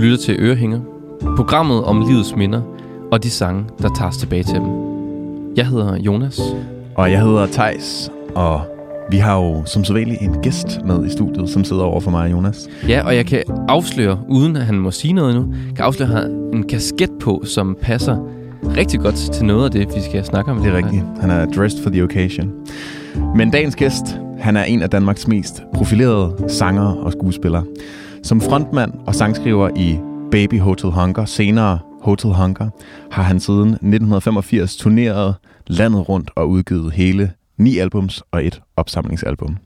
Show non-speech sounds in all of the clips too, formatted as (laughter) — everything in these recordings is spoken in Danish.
lytter til Ørehænger, programmet om livets minder og de sange, der tager os tilbage til dem. Jeg hedder Jonas. Og jeg hedder Tejs og vi har jo som sædvanligt en gæst med i studiet, som sidder over for mig, Jonas. Ja, og jeg kan afsløre, uden at han må sige noget endnu, kan afsløre, at han har en kasket på, som passer rigtig godt til noget af det, vi skal snakke om. Det er rigtigt. Han er dressed for the occasion. Men dagens gæst, han er en af Danmarks mest profilerede sangere og skuespillere. Som frontmand og sangskriver i Baby Hotel Hunger, senere Hotel Hunger, har han siden 1985 turneret landet rundt og udgivet hele ni albums og et opsamlingsalbum.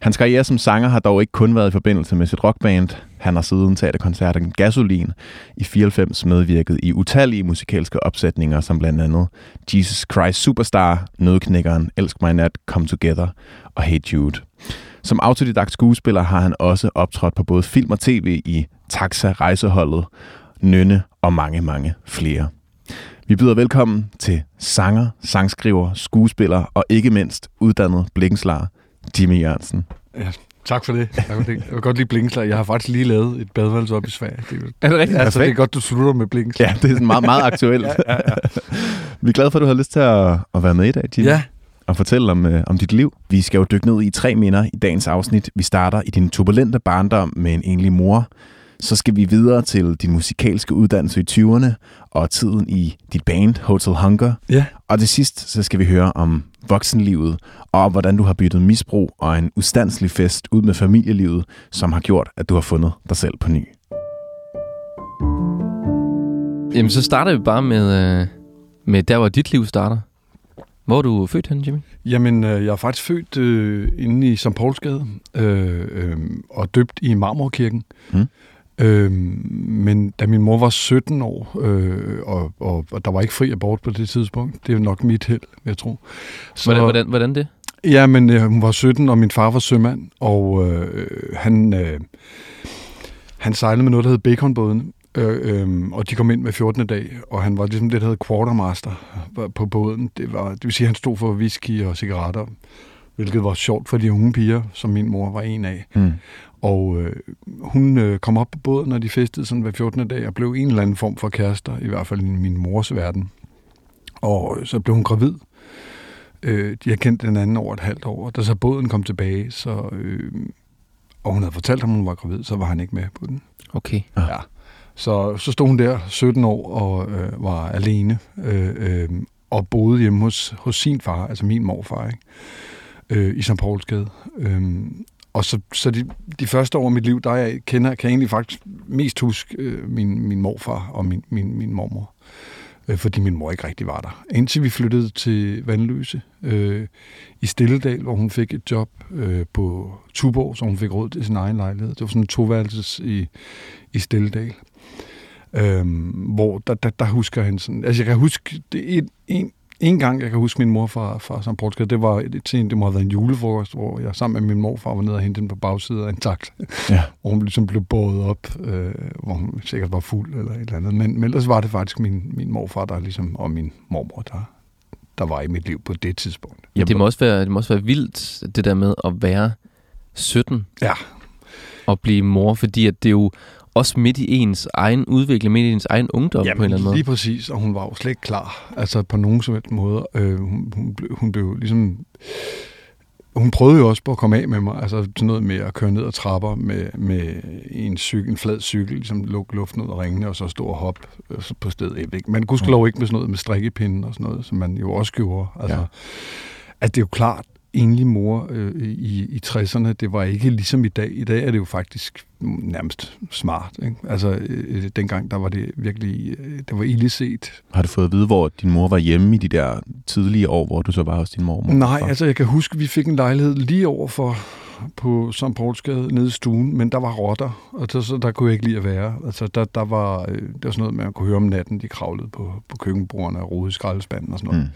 Hans karriere som sanger har dog ikke kun været i forbindelse med sit rockband. Han har siden teaterkoncerten Gasolin i 94 medvirket i utallige musikalske opsætninger, som blandt andet Jesus Christ Superstar, Nødknækkeren, Elsk mig nat, Come Together og Hey Jude. Som autodidakt skuespiller har han også optrådt på både film og tv i Taxa, Rejseholdet, Nynne og mange, mange flere. Vi byder velkommen til sanger, sangskriver, skuespiller og ikke mindst uddannet blikkenslager, Jimmy Jørgensen. Ja, tak for det. Jeg vil, jeg vil godt lide blikkenslag. Jeg har faktisk lige lavet et badeværelse op i Sverige. Det er, er det rigtigt? Altså, det er godt, du slutter med blikkenslag. Ja, det er sådan meget, meget (laughs) aktuelt. ja, ja, ja. Vi er glade for, at du har lyst til at, at være med i dag, Jimmy. Ja, og fortælle om, øh, om dit liv. Vi skal jo dykke ned i tre minder i dagens afsnit. Vi starter i din turbulente barndom med en enlig mor, så skal vi videre til din musikalske uddannelse i 20'erne og tiden i dit band Hotel Hunger. Ja. Og til sidst så skal vi høre om voksenlivet og hvordan du har byttet misbrug og en ustanselig fest ud med familielivet, som har gjort, at du har fundet dig selv på ny. Jamen, så starter vi bare med, øh, med der, hvor dit liv starter. Hvor er du født hen, Jimmy? Jamen, øh, jeg er faktisk født øh, inde i St. Paulsgade øh, øh, og døbt i Marmorkirken. Mm. Øh, men da min mor var 17 år, øh, og, og, og der var ikke fri abort på det tidspunkt, det er nok mit held, jeg tror. Så, hvordan, hvordan, hvordan det? Ja, men øh, hun var 17, og min far var sømand, og øh, han, øh, han sejlede med noget, der hed Baconbåden, øh, øh, og de kom ind med 14. dag, og han var ligesom det, der hed quartermaster på båden. Det, var, det vil sige, at han stod for whisky og cigaretter, hvilket var sjovt for de unge piger, som min mor var en af. Mm. Og øh, hun øh, kom op på båden, når de festede sådan hver 14. dag, og blev en eller anden form for kærester, i hvert fald i min mors verden. Og øh, så blev hun gravid. Øh, de har kendt den anden over et halvt år, og da så båden kom tilbage, så, øh, og hun havde fortalt ham, at hun var gravid, så var han ikke med på den. Okay. Ja. Så, så stod hun der 17 år og øh, var alene øh, øh, og boede hjemme hos, hos sin far, altså min morfar, ikke? Øh, i St. Paulsgade. Øh, og så, så de, de første år af mit liv, der jeg kender, kan jeg egentlig faktisk mest huske øh, min, min morfar og min, min, min mormor. Øh, Øh, fordi min mor ikke rigtig var der. Indtil vi flyttede til Vandløse øh, i Stilledal, hvor hun fik et job øh, på Tuborg, så hun fik råd til sin egen lejlighed. Det var sådan en toværelses i, i Stilledal. Øhm, hvor der, der, der husker han sådan... Altså, jeg kan huske... Det en, en, en gang, jeg kan huske min mor fra, fra St. Portugal, det var til, det må have været en julefrokost, hvor jeg sammen med min morfar var nede og hente den på bagsiden af en taxa, ja. (laughs) hvor hun ligesom blev båret op, øh, hvor hun sikkert var fuld eller et eller andet. Men, men ellers var det faktisk min, min morfar, der ligesom, og min mormor, der, der var i mit liv på det tidspunkt. Ja, det må, også være, det må også være vildt, det der med at være 17. Ja. Og blive mor, fordi at det er jo også midt i ens egen udvikling, midt i ens egen ungdom Jamen, på en eller anden måde. lige præcis, og hun var jo slet ikke klar, altså på nogen som helst måde. Øh, hun, hun, blev, hun blev ligesom... Hun prøvede jo også på at komme af med mig, altså sådan noget med at køre ned ad trapper med, med en, cykel, en flad cykel, ligesom lukke luften ud af ringene, og så stå og hoppe øh, på stedet. Ikke? Man kunne lov ikke med sådan noget med strikkepinde og sådan noget, som man jo også gjorde. Altså, ja. at det er jo klart, enlig mor øh, i, i 60'erne, det var ikke ligesom i dag. I dag er det jo faktisk nærmest smart. Ikke? Altså, øh, dengang der var det virkelig, øh, det var ille set. Har du fået at vide, hvor din mor var hjemme i de der tidlige år, hvor du så var hos din mor? Nej, altså jeg kan huske, vi fik en lejlighed lige over for på St. Paulsgade nede i stuen, men der var rotter, og så, så der kunne jeg ikke lide at være. Altså, der, der var, øh, det var sådan noget, man kunne høre om natten, de kravlede på, på køkkenbordene og rode i skraldespanden og sådan noget. Mm.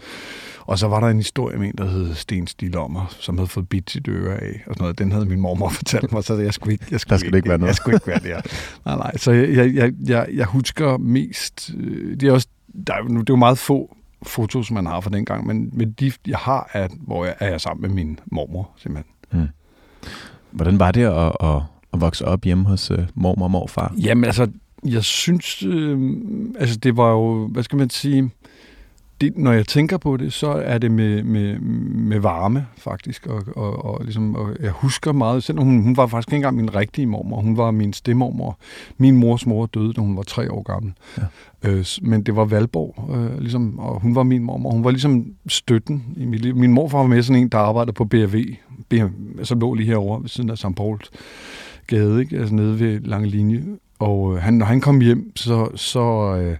Og så var der en historie med en, der hed Sten Stilommer, som havde fået bit sit øre af. Og sådan noget. Den havde min mormor (laughs) fortalt mig, så jeg skulle ikke, jeg skulle der ikke, ikke være noget. Jeg skulle ikke være der. nej, nej. Så jeg, jeg, jeg, jeg husker mest... Øh, det er også... Der er, det er jo meget få fotos, man har fra den gang, men, men de, jeg har, er, hvor jeg er jeg sammen med min mormor, simpelthen. Hmm. Hvordan var det at, at, at vokse op hjemme hos uh, mormor og morfar? Jamen altså, Jeg synes, øh, altså det var jo, hvad skal man sige, det, når jeg tænker på det, så er det med, med, med varme, faktisk. Og, og, og, ligesom, og jeg husker meget, selvom hun, hun var faktisk ikke engang min rigtige mormor, hun var min stemmormor. Min mors mor døde, da hun var tre år gammel. Ja. Øh, men det var Valborg, øh, ligesom, og hun var min mormor. Hun var ligesom støtten i mit liv. Min morfar var med sådan en, der arbejdede på BRV, BRV som lå lige herovre ved siden af St. Pauls gade, ikke? altså nede ved Lange Linje. Og øh, han, når han kom hjem, så, så øh,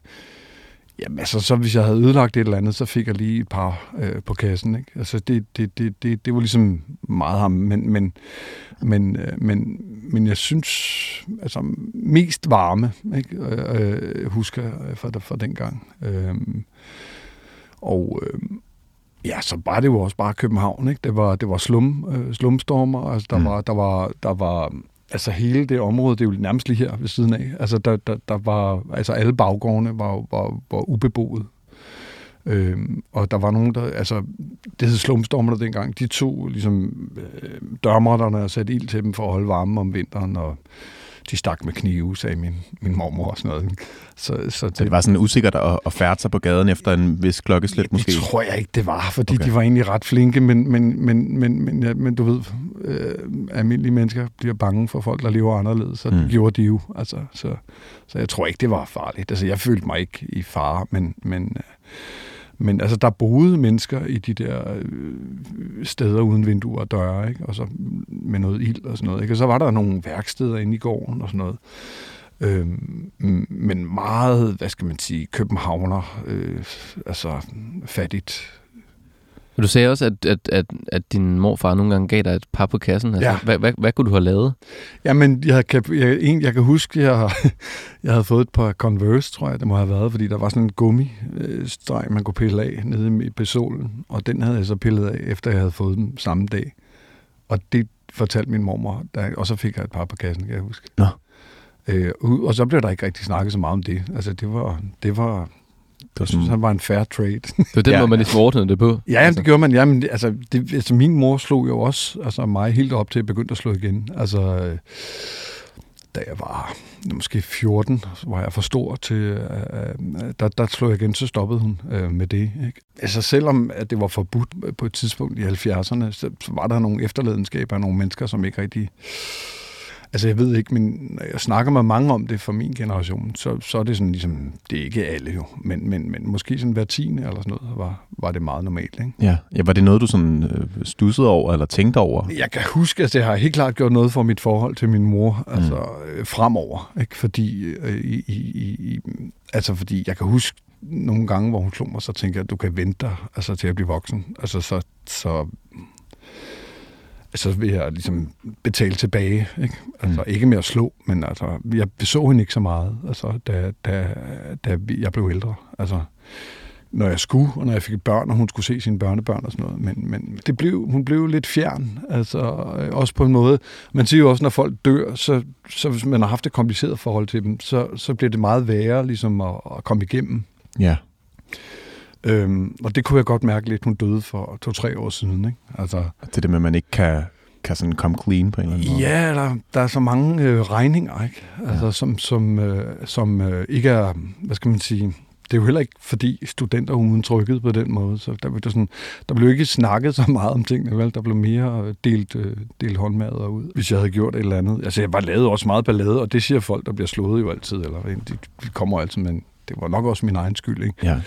Jamen altså, så hvis jeg havde ødelagt et eller andet, så fik jeg lige et par øh, på kassen. Ikke? Altså, det, det, det, det, det var ligesom meget ham, men, men, men, øh, men, men jeg synes, altså mest varme, ikke? Øh, husker jeg fra, fra den gang. Øh, og øh, ja, så var det jo også bare København, ikke? Det var, det var slum, øh, slumstormer, altså der, mm. var, der, var, der var altså hele det område, det er jo nærmest lige her ved siden af. Altså der, der, der var, altså alle baggårdene var, var, var ubeboet. Øhm, og der var nogen, der, altså, det hed slumstormerne dengang, de to ligesom øh, dørmåtterne og satte ild til dem for at holde varme om vinteren, og de stak med knive, sagde min, min mormor og sådan noget. Så, så, det, så det var sådan usikkert at, at færde sig på gaden efter en vis klokkeslæt måske? Det tror jeg ikke, det var, fordi okay. de var egentlig ret flinke, men, men, men, men, men, ja, men du ved, øh, almindelige mennesker bliver bange for folk, der lever anderledes, så mm. det gjorde de jo. Altså, så, så jeg tror ikke, det var farligt. Altså, jeg følte mig ikke i fare, men, men øh, men altså, der boede mennesker i de der øh, steder uden vinduer og døre, ikke? og så med noget ild og sådan noget. Ikke? Og så var der nogle værksteder inde i gården og sådan noget. Øhm, men meget, hvad skal man sige, københavner, øh, altså fattigt du sagde også, at, at, at, at din morfar nogle gange gav dig et par på kassen. Altså, ja. hvad, hvad, hvad kunne du have lavet? Jamen, jeg, kan, jeg, en, jeg kan huske, jeg, (laughs) jeg havde fået et par Converse, tror jeg, det må have været, fordi der var sådan en gummistreg, man kunne pille af nede i besolen, og den havde jeg så pillet af, efter jeg havde fået dem samme dag. Og det fortalte min mormor, der, og så fik jeg et par på kassen, kan jeg huske. Nå. Øh, og så blev der ikke rigtig snakket så meget om det. Altså, det var, det var det var synes, han var en fair trade. det var den (laughs) ja. måde, man ligesom ordnede det på. Ja, altså. det gjorde man. Jamen, altså, det, altså, min mor slog jo også altså, mig helt op til at begynde at slå igen. Altså, da jeg var måske 14, så var jeg for stor til, øh, øh, der, der slog jeg igen, så stoppede hun øh, med det. Ikke? Altså selvom at det var forbudt på et tidspunkt i 70'erne, så, så var der nogle efterladenskaber af nogle mennesker, som ikke rigtig Altså jeg ved ikke, men når jeg snakker med mange om det fra min generation, så, så er det sådan ligesom, det er ikke alle jo, men, men, men måske sådan hver tiende eller sådan noget, var, var det meget normalt. Ikke? Ja. ja, var det noget, du sådan øh, stussede over eller tænkte over? Jeg kan huske, at det har helt klart gjort noget for mit forhold til min mor, mm. altså øh, fremover, ikke? fordi øh, i, i, i, altså fordi jeg kan huske nogle gange, hvor hun slog mig, så tænker jeg, at du kan vente dig altså, til at blive voksen. Altså så, så så vil jeg ligesom betale tilbage. Ikke? Altså mm. ikke med at slå, men altså, jeg så hende ikke så meget, altså, da, da, da jeg blev ældre. Altså, når jeg skulle, og når jeg fik børn, og hun skulle se sine børnebørn og sådan noget. Men, men det blev, hun blev lidt fjern, altså også på en måde. Man siger jo også, når folk dør, så, så hvis man har haft et kompliceret forhold til dem, så, så bliver det meget værre ligesom at, at komme igennem. Ja. Øhm, og det kunne jeg godt mærke lidt, hun døde for to-tre år siden. Ikke? Altså, det er det med, at man ikke kan, kan sådan komme clean på en eller anden måde. Ja, der, der er så mange øh, regninger, ikke? Altså, ja. som, som, øh, som øh, ikke er, hvad skal man sige, det er jo heller ikke, fordi studenter uden trykket på den måde. Så der, blev sådan, der blev ikke snakket så meget om tingene, vel? Der blev mere delt, øh, delt håndmader ud, hvis jeg havde gjort et eller andet. Altså, jeg var lavet også meget ballade, og det siger folk, der bliver slået jo altid, eller de, de kommer altid, men det var nok også min egen skyld, ikke? Ja.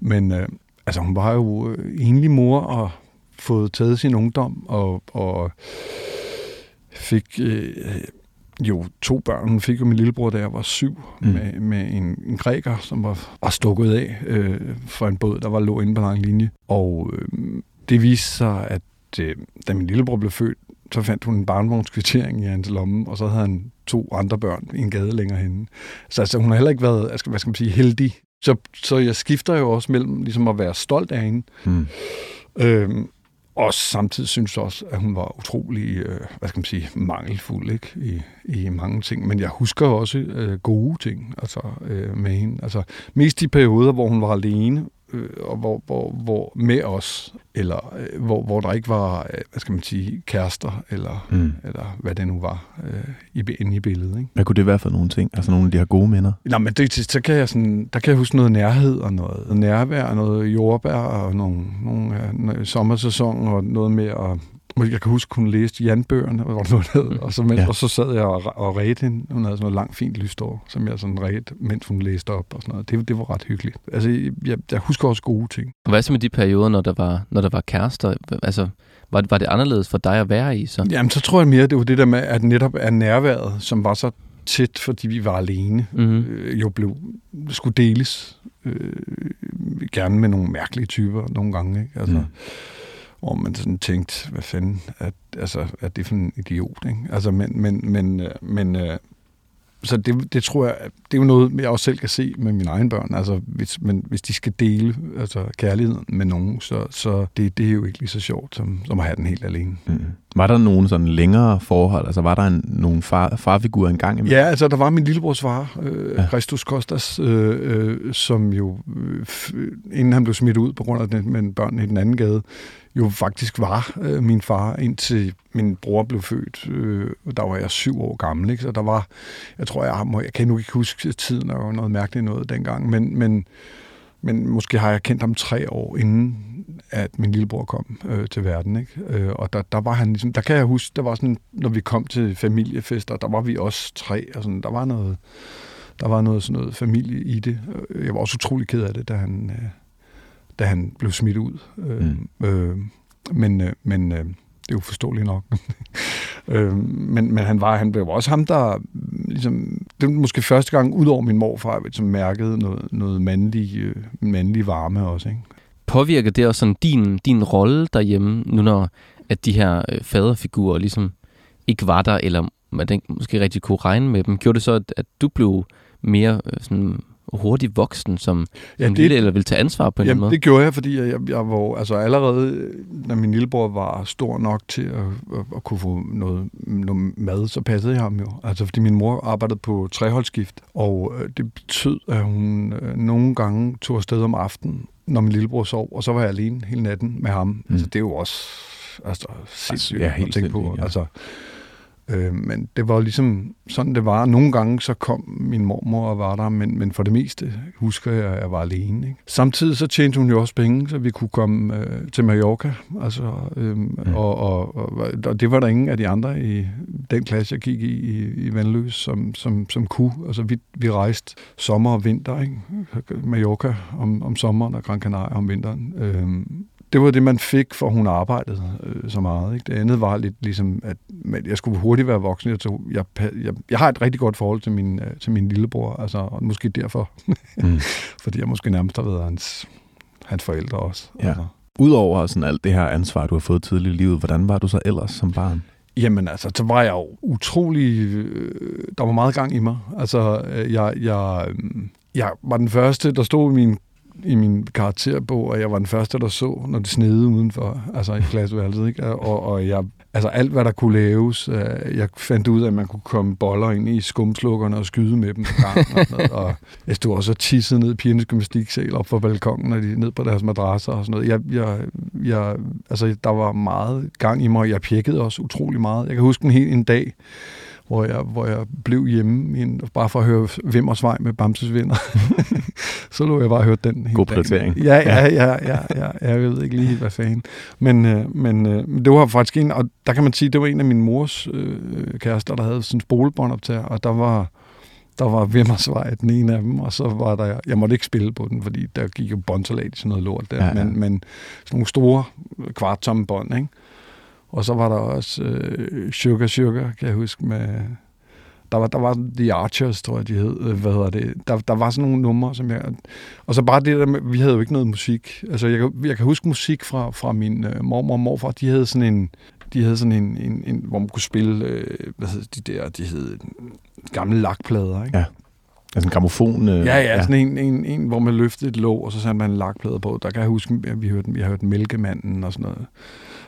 Men øh, altså, hun var jo øh, enlig mor og fået taget sin ungdom og, og fik øh, jo to børn. Hun fik jo min lillebror, da jeg var syv, mm. med, med en, en græker, som var, var stukket af øh, for en båd, der var lå inde på lang linje. Og øh, det viste sig, at øh, da min lillebror blev født, så fandt hun en barnvognskvittering i hans lomme, og så havde han to andre børn i en gade længere henne. Så altså, hun har heller ikke været, hvad skal man sige, heldig så, så jeg skifter jo også mellem ligesom at være stolt af hende, mm. øhm, og samtidig synes jeg også, at hun var utrolig, øh, hvad skal man sige, mangelfuld ikke? I, i mange ting. Men jeg husker også øh, gode ting altså, øh, med hende. Altså, mest de perioder, hvor hun var alene, øh, og hvor, hvor, hvor med os, eller øh, hvor, hvor der ikke var, øh, hvad skal man sige, kærester, eller, mm. eller hvad det nu var, øh, i, inde i billedet. Ikke? Hvad kunne det være for nogle ting? Altså nogle af de her gode minder? Nej, men det, så kan jeg sådan, der kan jeg huske noget nærhed, og noget nærvær, noget jordbær, og nogle, nogle, nogle sommersæson, og noget med at jeg kan huske, hun læste Jan-bøgerne, noget hed, og, så, mens, ja. og så sad jeg og, og redte hende. Hun havde sådan noget langt, fint lystår, som jeg sådan redte, mens hun læste op og sådan noget. Det, det var ret hyggeligt. Altså, jeg, jeg husker også gode ting. Hvad så med de perioder, når der var, når der var kærester? Altså, var, var det anderledes for dig at være i så? Jamen, så tror jeg mere, det var det der med, at netop er nærværet, som var så tæt, fordi vi var alene, mm-hmm. øh, jo blev, skulle deles. Øh, gerne med nogle mærkelige typer nogle gange. Ikke? Altså, mm hvor man sådan tænkte, hvad fanden, at, altså, at det er for en idiot, ikke? Altså, men, men, men, øh, men øh, så det, det tror jeg, det er jo noget, jeg også selv kan se med mine egne børn. Altså, hvis, men hvis de skal dele altså, kærligheden med nogen, så, så det, det er jo ikke lige så sjovt, som, som at have den helt alene. Mm. Var der nogen sådan længere forhold? Altså, var der en, nogle far, farfigurer engang? Imellem? Ja, altså, der var min lillebrors far, øh, ja. Christus Kostas, øh, øh, som jo, øh, inden han blev smidt ud på grund af den, med børn i den anden gade, jo faktisk var øh, min far, indtil min bror blev født. Øh, der var jeg syv år gammel, ikke? så der var, jeg tror, jeg, må, jeg kan nu ikke huske tiden, der var noget mærkeligt noget dengang, men, men, men måske har jeg kendt ham tre år inden, at min lillebror kom øh, til verden. Ikke? Øh, og der, der var han ligesom, der kan jeg huske, der var sådan, når vi kom til familiefester, der var vi også tre, og sådan, der var noget, der var noget sådan noget familie i det. Øh, jeg var også utrolig ked af det, da han, øh, da han blev smidt ud. Øh, mm. øh, men øh, men øh, det er jo forståeligt nok. (laughs) øh, men, men han var han blev også ham, der ligesom, det var måske første gang, ud over min morfar, som mærkede noget, noget mandlig, øh, mandlig varme også. Ikke? Påvirker det også sådan din, din rolle derhjemme, nu når at de her øh, faderfigurer ligesom ikke var der, eller man måske rigtig kunne regne med dem? Gjorde det så, at, at du blev mere øh, sådan hurtigt voksen som, ja, som det, lille, eller vil tage ansvar på en jamen, måde? det gjorde jeg, fordi jeg, jeg var altså allerede, når min lillebror var stor nok til at, at, at kunne få noget, noget mad, så passede jeg ham jo. Altså fordi min mor arbejdede på treholdsskift, og øh, det betød, at hun øh, nogle gange tog afsted om aftenen, når min lillebror sov, og så var jeg alene hele natten med ham. Mm. Altså det er jo også altså, sindssygt altså, ja, helt at tænke på. Ja. Altså, Øh, men det var ligesom sådan, det var. Nogle gange så kom min mormor og var der, men, men for det meste husker jeg, at jeg var alene. Ikke? Samtidig så tjente hun jo også penge, så vi kunne komme øh, til Mallorca. Altså, øh, mm. og, og, og, og det var der ingen af de andre i den klasse, jeg gik i i, i Vandløs, som, som, som kunne. Altså, vi, vi rejste sommer og vinter. Ikke? Mallorca om, om sommeren og Gran Canaria om vinteren. Øh, det var det, man fik, for hun arbejdede øh, så meget. Ikke? Det andet var lidt ligesom, at jeg skulle hurtigt være voksen. Jeg, tog, jeg, jeg, jeg har et rigtig godt forhold til min, øh, til min lillebror, altså, og måske derfor. mm. (laughs) Fordi jeg måske nærmest har været hans, hans forældre også. Ja. Altså. Udover sådan alt det her ansvar, du har fået tidligt i livet, hvordan var du så ellers som barn? Jamen altså, så var jeg jo utrolig... Øh, der var meget gang i mig. Altså, øh, jeg, jeg, jeg var den første, der stod i min i min karakterbog, og jeg var den første, der så, når det snede udenfor, altså i klasseværelset, ikke? Og, og jeg, altså alt, hvad der kunne laves, øh, jeg fandt ud af, at man kunne komme boller ind i skumslukkerne og skyde med dem på gang, og, og jeg stod også og tissede ned i pigernes gymnastiksal op for balkongen, og de ned på deres madrasser og sådan noget. Jeg, jeg, jeg, altså, der var meget gang i mig, og jeg pjekkede også utrolig meget. Jeg kan huske en hel en dag, hvor jeg, hvor jeg blev hjemme, bare for at høre Vimmers Vej med Bamses Venner. (laughs) så lå jeg bare og hørte den. God prioritering. Ja, ja, ja, ja, ja, jeg ved ikke lige, hvad fanden. Men, øh, men øh, det var faktisk en, og der kan man sige, det var en af min mors øh, kærester, der havde sådan en spolebånd op til, og der var, der var Vimmersvej, den ene af dem, og så var der, jeg måtte ikke spille på den, fordi der gik jo båndsalat i sådan noget lort der, ja, ja. Men, men sådan nogle store kvarttomme bånd, ikke? Og så var der også øh, Sugar Sugar, kan jeg huske, med... Der var, der var The Archers, tror jeg, de hed. Øh, hvad hedder det? Der, der var sådan nogle numre, som jeg... Og så bare det der med, vi havde jo ikke noget musik. Altså, jeg, jeg kan huske musik fra, fra min øh, mormor og morfar. De havde sådan en... De havde sådan en, en, en hvor man kunne spille, øh, hvad hedder de der, de hed gamle lakplader, ikke? Ja. Altså en gramofon? Øh, ja, ja, sådan en, en, en, hvor man løftede et låg, og så satte man en lakplade på. Der kan jeg huske, at vi hørte, vi har hørt Mælkemanden og sådan noget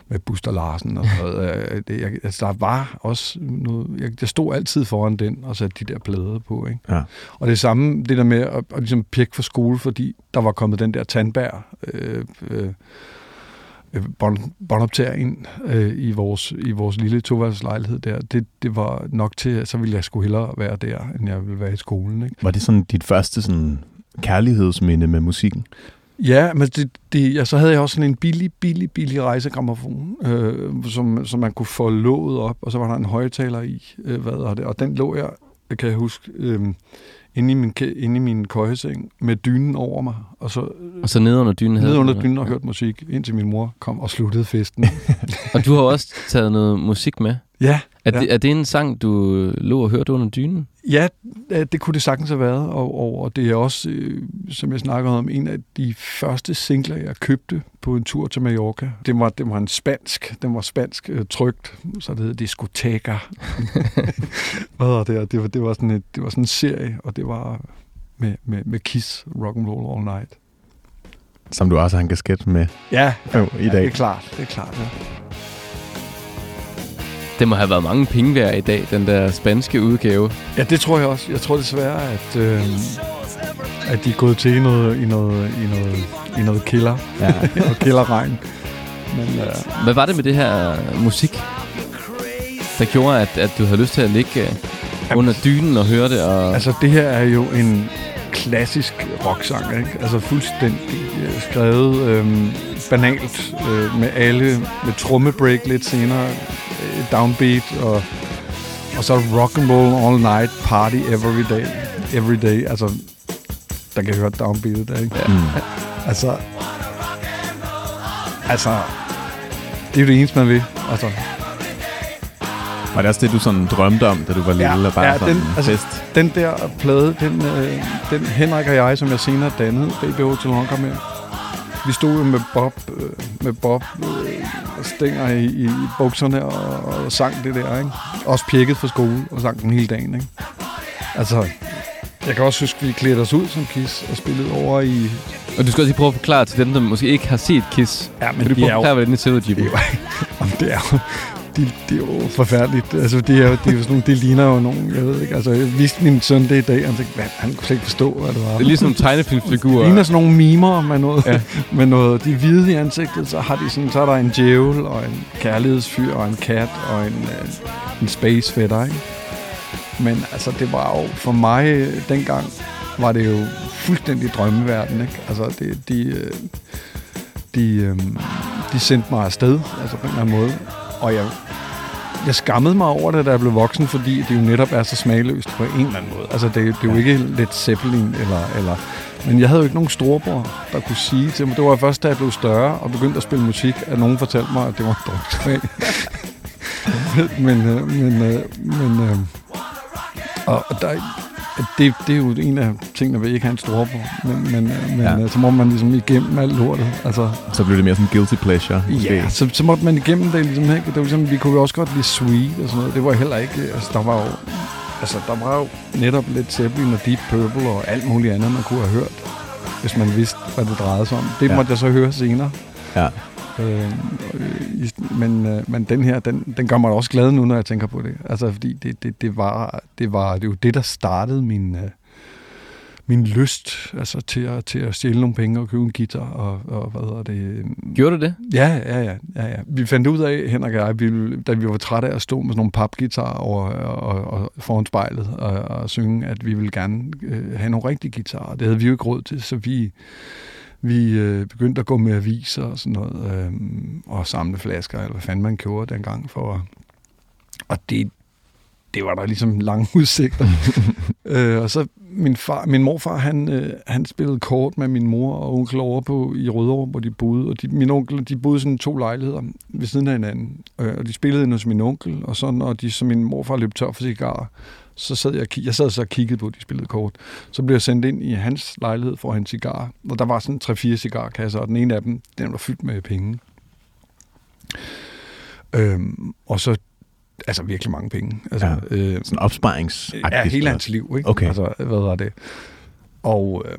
med Buster Larsen og sådan noget. (laughs) Øh, det, jeg, altså, der var også noget... Jeg, jeg stod altid foran den og satte de der plader på, ikke? Ja. Og det samme, det der med at, at ligesom pjekke for skole, fordi der var kommet den der tandbær... Øh, øh, båndoptager ind øh, i, vores, i vores lille toværelseslejlighed der, det, det var nok til, så ville jeg skulle hellere være der, end jeg ville være i skolen. Ikke? Var det sådan dit første sådan kærlighedsminde med musikken? Ja, men det, det, ja, så havde jeg også sådan en billig, billig, billig rejsegrammofon, øh, som, som man kunne få låget op, og så var der en højtaler i, øh, hvad er det, og den lå jeg, kan jeg huske, øh, inde i min, inde i min køjeseng med dynen over mig. Og så, og så nede under dynen havde Nede under dynen og hørt musik, indtil min mor kom og sluttede festen. (laughs) og du har også taget noget musik med? Ja. Er, ja. Det, er det en sang, du lå og hørte under dynen? Ja, det kunne det sagtens have været, og, og det er også, øh, som jeg snakkede om, en af de første singler, jeg købte på en tur til Mallorca. Det var, det var en spansk, den var spansk øh, trygt, så det hed Discoteca. (laughs) Hvad var det? Det var, det, var sådan et, det var sådan en serie, og det var med, med, med Kiss, Rock and Roll All Night. Som du også har en kasket med ja, ja, i dag. Ja, det er klart, det er klart, ja. Det må have været mange penge værd i dag, den der spanske udgave. Ja, det tror jeg også. Jeg tror desværre, at, øh, at de er gået til i noget, i noget, i noget, i noget killer. Ja. (laughs) og killerregn. Men, øh, Hvad var det med det her musik, der gjorde, at, at du havde lyst til at ligge øh, under dynen og høre det? Og... Altså, det her er jo en klassisk rocksang, ikke? Altså fuldstændig øh, skrevet øh, banalt øh, med alle, med trommebreak lidt senere, øh, downbeat og, og så rock and roll all night, party every day, every day. Altså, der kan jeg høre downbeatet der, ikke? Mm. Altså, altså, det er jo det eneste, man vil. Altså, var det også det, du sådan drømte om, da du var lille ja, og bare ja, sådan den, altså, fest? den der plade, den, øh, den Henrik og jeg, som jeg senere dannede, Baby Hotel Honker med, vi stod med Bob, øh, med Bob øh, stænger i, i, bukserne og, og sang det der, ikke? Også pjekket fra skole og sang den hele dagen, ikke? Altså, jeg kan også huske, at vi klædte os ud som Kiss og spillede over i... Og du skal også lige prøve at forklare til dem, der måske ikke har set Kiss. Ja, men kan du prøve at forklare, hvordan det ser ud, Jimmy? Det er jo, det er jo, det, det er jo forfærdeligt. Altså, det er det er jo sådan det ligner jo nogen, jeg ved ikke. Altså, jeg viste min søn det i dag, og han tænkte, hvad, han kunne slet ikke forstå, hvad det var. Det er ligesom tegnefilmsfigurer. Det ligner sådan nogle mimer med noget, ja. (laughs) med noget, de hvide i ansigtet, så har de sådan, så er der en djævel, og en kærlighedsfyr, og en kat, og en, øh, en space fætter, ikke? Men altså, det var jo, for mig dengang, var det jo fuldstændig drømmeverden, ikke? Altså, det, de, øh, de, øh, de sendte mig afsted, altså på en eller anden måde. Og jeg jeg skammede mig over det, da jeg blev voksen, fordi det jo netop er så smagløst på en eller anden måde. Altså, det, det er jo ikke lidt Zeppelin, eller, eller... Men jeg havde jo ikke nogen storebror, der kunne sige til mig. Det var først, da jeg blev større og begyndte at spille musik, at nogen fortalte mig, at det var en dårlig (laughs) men, øh, men, øh, men, øh, og der, det, det er jo en af tingene ved ikke have en storebror, men, men, men ja. så må man ligesom igennem alt lortet. Altså, så blev det mere sådan guilty pleasure. Ja, så, så måtte man igennem det ligesom, ikke? Det var ligesom, vi kunne jo også godt lide Sweet og sådan noget. Det var heller ikke, altså der var jo, altså der var jo netop lidt Zeppelin og Deep Purple og alt muligt andet, man kunne have hørt, hvis man vidste, hvad det drejede sig om. Det ja. måtte jeg så høre senere. Ja. Øh, men, øh, men den her, den, den gør mig også glad nu, når jeg tænker på det. Altså, fordi det, det, det, var, det var det var det, der startede min, øh, min lyst altså, til, at, til at stjæle nogle penge og købe en guitar. Og, og hvad hedder det? Gjorde du det? Ja, ja, ja. ja, ja. Vi fandt ud af, Henrik og jeg, vi, da vi var trætte af at stå med sådan nogle papguitarer over, og, og, foran spejlet og, og synge, at vi ville gerne øh, have nogle rigtige guitarer. Det havde vi jo ikke råd til, så vi vi øh, begyndte at gå med aviser og sådan noget, øh, og samle flasker, eller hvad fanden man gjorde dengang for Og det, det var der ligesom lange (laughs) udsigter. øh, og så min, far, min morfar, han, øh, han spillede kort med min mor og onkel over på i Rødovre, hvor de boede. Og de, min onkel, de boede sådan to lejligheder ved siden af hinanden. Øh, og de spillede hos min onkel, og så når de, så min morfar løb tør for cigarer, så sad jeg, jeg sad så og kiggede på, at de spillede kort. Så blev jeg sendt ind i hans lejlighed for en cigar, og der var sådan tre-fire cigarkasser, og den ene af dem, den var fyldt med penge. Øhm, og så altså virkelig mange penge. Altså, Ja. øh, Sådan opsparings Ja, hele hans liv, ikke? Okay. Altså, hvad var det? Og øh,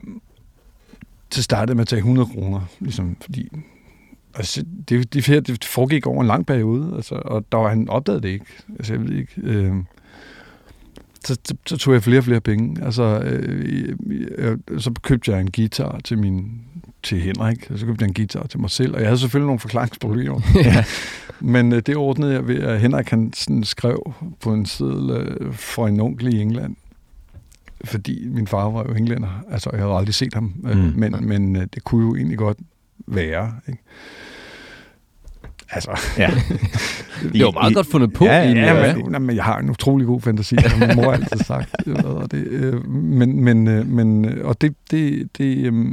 så startede med at tage 100 kroner, ligesom, fordi altså, det, det, det foregik over en lang periode, altså, og der var, han opdagede det ikke. Altså, jeg ved ikke. Øh, så, så, så tog jeg flere og flere penge. Altså, øh, jeg, så købte jeg en guitar til min til Henrik, og så købte jeg en guitar til mig selv, og jeg havde selvfølgelig nogle forklaringsproblemer. (laughs) Ja. Men øh, det ordnede jeg ved, at Henrik han sådan skrev på en seddel øh, for en onkel i England, fordi min far var jo englænder. Altså, jeg havde aldrig set ham, øh, mm. men, men øh, det kunne jo egentlig godt være. Ikke? Altså, ja. (laughs) Det var meget godt fundet på. Ja, egentlig, ja, ja. men, nej, men jeg har en utrolig god fantasi, som min mor altid sagt. Det, øh, men, men, øh, men, øh, og det, det, det øh,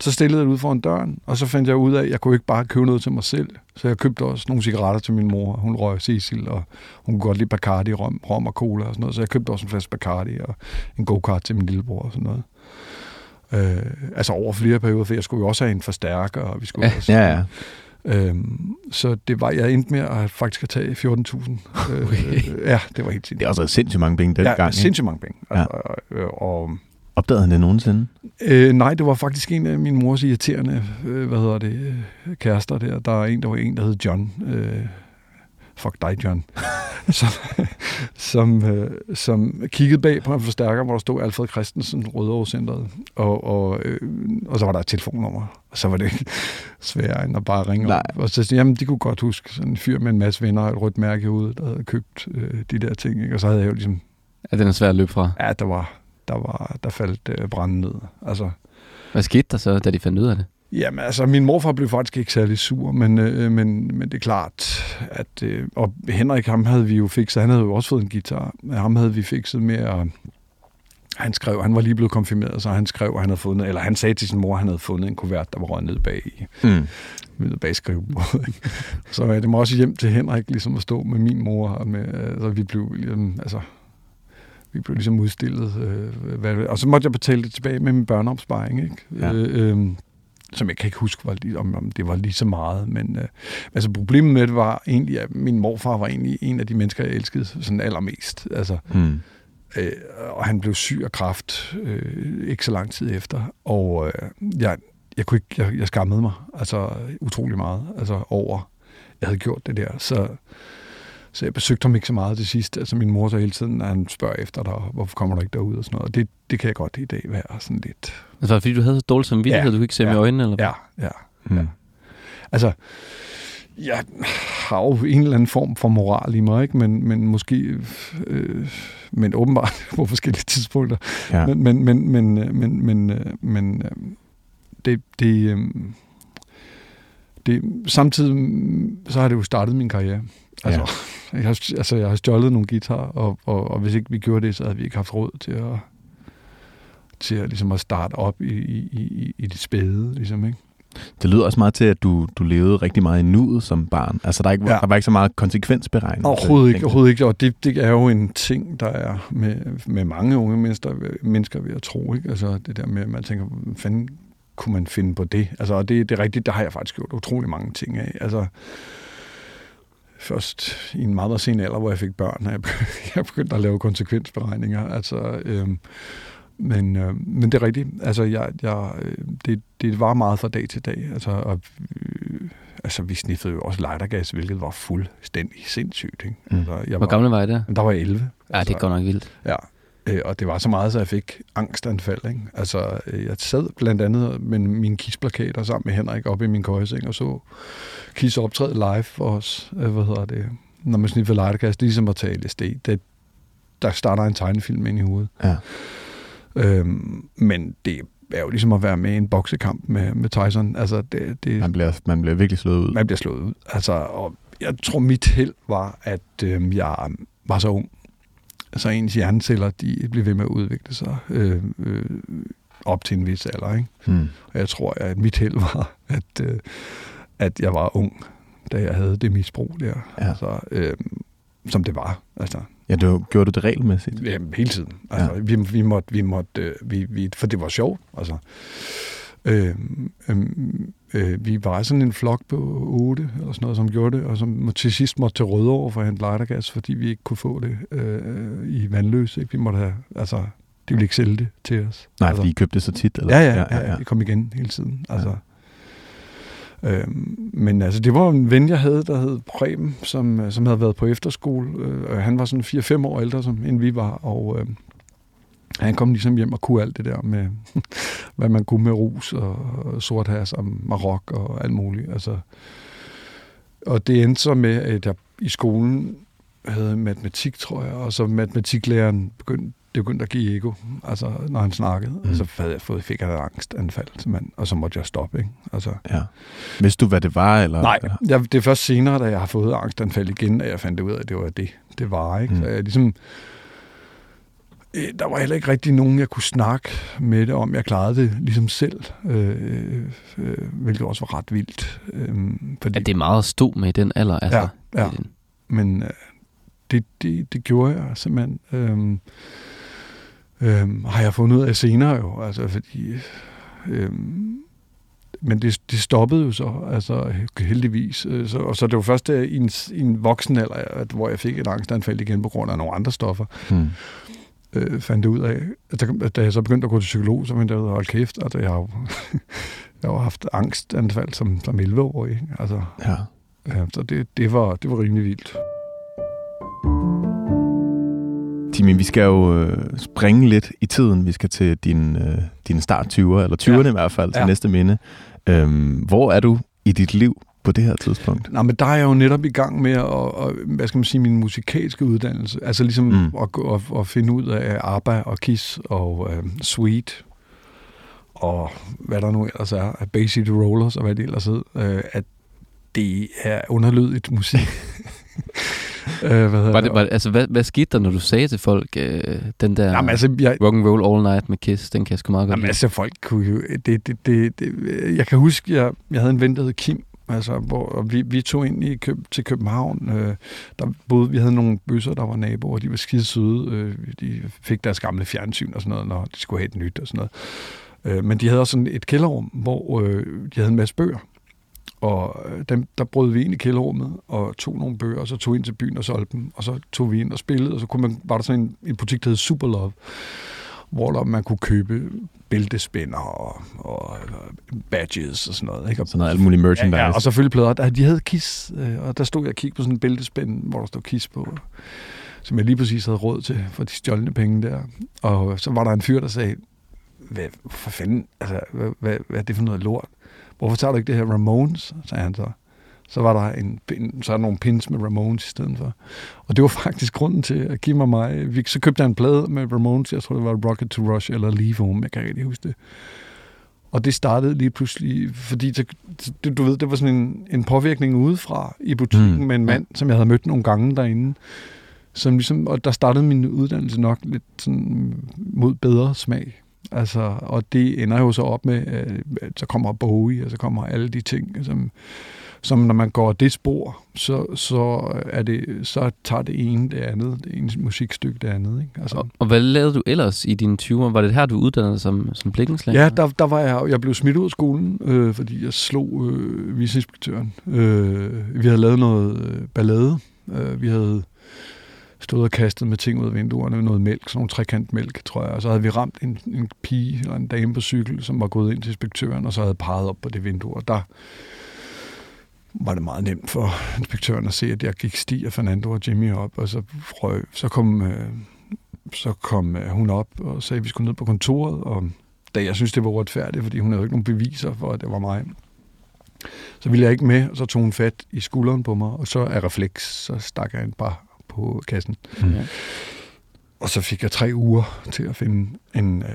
så stillede jeg det ud foran døren, og så fandt jeg ud af, at jeg kunne ikke bare købe noget til mig selv. Så jeg købte også nogle cigaretter til min mor. Hun røg Cecil, og hun kunne godt lide Bacardi, rom, rom og cola og sådan noget. Så jeg købte også en flaske Bacardi og en go-kart til min lillebror og sådan noget. Øh, altså over flere perioder, for jeg skulle jo også have en forstærker, og vi skulle Ja. også... Ja, ja. Øhm, så det var, jeg endte med at faktisk at tage 14.000. (laughs) Øh, Okay. ja, det var helt Det sindssygt. er også sindssygt mange penge dengang. ja, ikke? sindssygt mange penge. Ja. Altså, øh, og, Opdagede han det nogensinde? øh, nej, det var faktisk en af min mors irriterende, øh, hvad hedder det, øh, kærester der. Der er en, der var en, der hed John. Øh, fuck dig, John. (laughs) som, som, øh, som kiggede bag på en forstærker, hvor der stod Alfred Christensen, Rødovre Centeret. Og, og, øh, og så var der et telefonnummer. Og så var det (laughs) sværere end at bare ringe Nej. op. Og så jamen de kunne godt huske sådan en fyr med en masse venner og et rødt mærke hovedet, der havde købt øh, de der ting. Ikke? Og så havde jeg jo ligesom, Ja, den er svær at løbe fra. ja, der var, der var, der faldt øh, branden ned. Altså, Hvad skete der så, da de fandt ud af det? Jamen, altså, min morfar blev faktisk ikke særlig sur, men, øh, men, men det er klart, at... Øh, og Henrik, ham havde vi jo fikset, han havde jo også fået en guitar. Ham havde vi fikset med at... Han skrev, han var lige blevet konfirmeret, så han skrev, at han havde fundet, eller han sagde til sin mor, at han havde fundet en kuvert, der var røget ned bag, i- Mm. ned bag skrivebordet. ikke? Så øh, det må også hjem til Henrik, ligesom at stå med min mor, og med, altså, vi blev ligesom, altså, vi blev ligesom udstillet. Øh, hvad, og så måtte jeg betale det tilbage med min børneopsparing, ikke? Ja. Øh, øh, som jeg kan ikke huske, var lige, om, om det var lige så meget. Men øh, altså problemet med det var egentlig, at min morfar var egentlig en af de mennesker, jeg elskede sådan allermest. Altså, Mm. øh, og han blev syg af kræft øh, ikke så lang tid efter. Og øh, jeg, jeg, kunne ikke, jeg, jeg skammede mig altså utrolig meget altså over, jeg havde gjort det der. Så, så jeg besøgte ham ikke så meget til sidst. Altså min mor så hele tiden, når han spørger efter dig, hvorfor kommer du ikke derud og sådan noget. Og det, det kan jeg godt i dag være sådan lidt. Altså, fordi du havde så dårligt samvittighed, Ja. du ikke se dem i Ja. øjnene? Eller? Ja, ja. Mm. Ja. Altså, jeg har jo en eller anden form for moral i mig, ikke? Men, men måske, øh, men åbenbart (laughs) på forskellige tidspunkter. Ja. Men, men, men, men, øh, men, men, øh, men øh, det, det, øh, det, samtidig så har det jo startet min karriere. Altså, ja. (laughs) jeg, har, altså jeg har stjålet nogle guitarer, og, og, og hvis ikke vi gjorde det, så havde vi ikke haft råd til at, til at, ligesom at starte op i, i, i, i det spæde, ligesom, ikke? Det lyder også meget til, at du, du levede rigtig meget i nuet som barn. Altså, der, er ikke, Ja. der var ikke så meget konsekvensberegning. Overhovedet ikke, overhovedet ikke. Og det, det er jo en ting, der er med, med mange unge mennesker, mennesker ved at tro. Ikke? Altså det der med, at man tænker, fanden kunne man finde på det? Altså, og det, det er rigtigt, der har jeg faktisk gjort utrolig mange ting af. Altså, først i en meget, meget sen alder, hvor jeg fik børn, at jeg, be- (laughs) jeg begyndte at lave konsekvensberegninger. Altså, øhm, men, øh, men det er rigtigt. Altså, jeg, jeg, øh, det, det var meget fra dag til dag. Altså, og, øh, altså vi sniffede jo også lightergas, hvilket var fuldstændig sindssygt. Ikke? Mm. Altså, jeg Hvor gammel var I der? Der var jeg 11. Ja, det er godt nok vildt. Ja, øh, og det var så meget, så jeg fik angstanfald. Ikke? Altså, øh, jeg sad blandt andet med mine Kiss-plakater sammen med Henrik op i min køjeseng og så Kiss optræde live for os. Øh, hvad hedder det? Når man sniffer er ligesom at tage LSD. Det, der starter en tegnefilm ind i hovedet. Ja. Øhm, men det er jo ligesom at være med i en boksekamp med, med Tyson. Altså, det, det, Man bliver, man bliver virkelig slået ud. man bliver slået ud. Altså, og jeg tror, mit held var, at øh, jeg var så ung. Så ens hjerneceller, de blev ved med at udvikle sig øh, øh, op til en vis alder. Ikke? Mm. Og jeg tror, at mit held var, at, øh, at jeg var ung, da jeg havde det misbrug der. Ja. Altså, øh, som det var. Altså, Ja, du, gjorde du det regelmæssigt? Jamen, hele tiden. Altså, ja. vi, vi måtte, vi måtte, øh, vi, vi, for det var sjovt. Altså. Øh, øh, øh, vi var sådan en flok på otte, eller sådan noget, som gjorde det, og som til sidst måtte til Rødovre for at hente lightergas, fordi vi ikke kunne få det øh, i vandløs. Ikke? Vi måtte have, altså, de ville ikke sælge det til os. Nej, altså, fordi I købte det så tit? Eller? Ja, ja, ja, ja, ja. kom igen hele tiden. Altså, ja. øhm, men altså, det var en ven, jeg havde, der hed Preben, som, som havde været på efterskole. Øh, han var sådan 4-5 år ældre, som, end vi var, og øh, han kom ligesom hjem og kunne alt det der med, (laughs) hvad man kunne med rus og, og sorthas og marok og alt muligt. Altså, og det endte så med, at jeg i skolen havde matematik, tror jeg, og så matematiklæreren begyndte, det begyndte at give ego, altså når han snakkede. Mm. Og så havde jeg fået, fik jeg et angstanfald, simpelthen, og så måtte jeg stoppe. Ikke? Altså, ja. Vidste du, hvad det var? Eller? Nej, jeg, det er først senere, da jeg har fået angstanfald igen, at jeg fandt ud af, at det var det, det var. Ikke? Mm. Så jeg ligesom der var heller ikke rigtig nogen, jeg kunne snakke med det om. Jeg klarede det ligesom selv, øh, øh, hvilket også var ret vildt. Øh, fordi, ja, det er meget at stå med i den alder. Altså, ja, ja. men øh, det, det, det gjorde jeg simpelthen. Øh, øh, har jeg fundet ud af senere jo, altså fordi... Øh, men det, det stoppede jo så, altså heldigvis. Øh, så, og så det var først i en, i en voksen alder, at, hvor jeg fik et angstanfald igen på grund af nogle andre stoffer. Hmm øh, fandt det ud af, at da, da jeg så begyndte at gå til psykolog, så fandt jeg ud af, hold kæft, altså jeg har jo, (laughs) jeg har haft angstanfald som, som 11-årig. Altså, ja. ja. så det, det, var, det var rimelig vildt. Timmy, vi skal jo øh, springe lidt i tiden. Vi skal til din, øh, din start 20'er, eller 20'erne ja. i hvert fald, til ja. næste minde. Øhm, hvor er du i dit liv på det her tidspunkt? Nej, men der er jeg jo netop i gang med at, at hvad skal man sige, min musikalske uddannelse. Altså ligesom mm. at, at, at finde ud af ABBA og Kiss og uh, Sweet og hvad der nu ellers er, af City Rollers og hvad det ellers hedder, uh, at det er underlydigt musik. uh, (laughs) hvad, var det, var, altså, hvad, hvad skete der, når du sagde til folk, uh, den der jamen, altså, jeg, rock and roll all night med Kiss, den kan jeg sgu meget godt jamen, altså, folk kunne jo... Det, det, det, det, jeg kan huske, jeg, jeg havde en ven, der hed Kim, Altså, hvor vi, vi tog ind i Køb, til København. Øh, der boede, vi havde nogle bøsser, der var naboer, de var skide søde. Øh, de fik deres gamle fjernsyn og sådan noget, når de skulle have et nyt og sådan noget. Øh, men de havde også sådan et kælderrum, hvor øh, de havde en masse bøger. Og øh, dem, der brød vi ind i kælderrummet og tog nogle bøger, og så tog ind til byen og solgte dem. Og så tog vi ind og spillede, og så kunne man, var der sådan en, en butik, der hed Superlove, hvor man kunne købe bæltespænder og, og badges og sådan noget. Ikke? Og, sådan noget alt muligt merchandise. Ja, ja, og selvfølgelig plader. Der, de havde KISS, øh, og der stod jeg og kiggede på sådan en bæltespænd, hvor der stod KISS på, som jeg lige præcis havde råd til for de stjålne penge der. Og så var der en fyr, der sagde, hvad for fanden, altså, hvad, hvad, hvad er det for noget lort? Hvorfor tager du ikke det her Ramones, sagde han så. Så var der en, en så er der nogle pins med Ramones i stedet for. Og det var faktisk grunden til at give mig mig. Vi, så købte jeg en plade med Ramones. Jeg tror, det var Rocket to Rush eller Leave Home. Jeg kan ikke huske det. Og det startede lige pludselig, fordi det, det, du ved, det var sådan en, en påvirkning udefra i butikken mm. med en mand, som jeg havde mødt nogle gange derinde. Som ligesom, og der startede min uddannelse nok lidt sådan mod bedre smag. Altså, og det ender jo så op med, at så kommer Bowie, og så kommer alle de ting, som, som når man går det spor, så, så, er det, så tager det ene det andet, det ene musikstykke det andet. Ikke? Altså, og, og hvad lavede du ellers i dine 20'er? Var det her, du uddannede som, som blikkenslager? Ja, der, der var jeg, jeg blev smidt ud af skolen, øh, fordi jeg slog øh, viceinspektøren. Øh, vi havde lavet noget øh, ballade. Øh, vi havde stået og kastet med ting ud af vinduerne, noget mælk, sådan nogle trekant mælk, tror jeg. Og så havde vi ramt en, en pige eller en dame på cykel, som var gået ind til inspektøren, og så havde peget op på det vindue, og der var det meget nemt for inspektøren at se, at jeg gik Stig og Fernando og Jimmy op, og så, frø, så kom, øh, så kom øh, hun op og sagde, at vi skulle ned på kontoret, og da jeg synes, det var uretfærdigt, fordi hun havde ikke nogen beviser for, at det var mig, så ville jeg ikke med, og så tog hun fat i skulderen på mig, og så af refleks, så stak jeg en par på kassen. Mm. Og så fik jeg tre uger til at finde en, øh,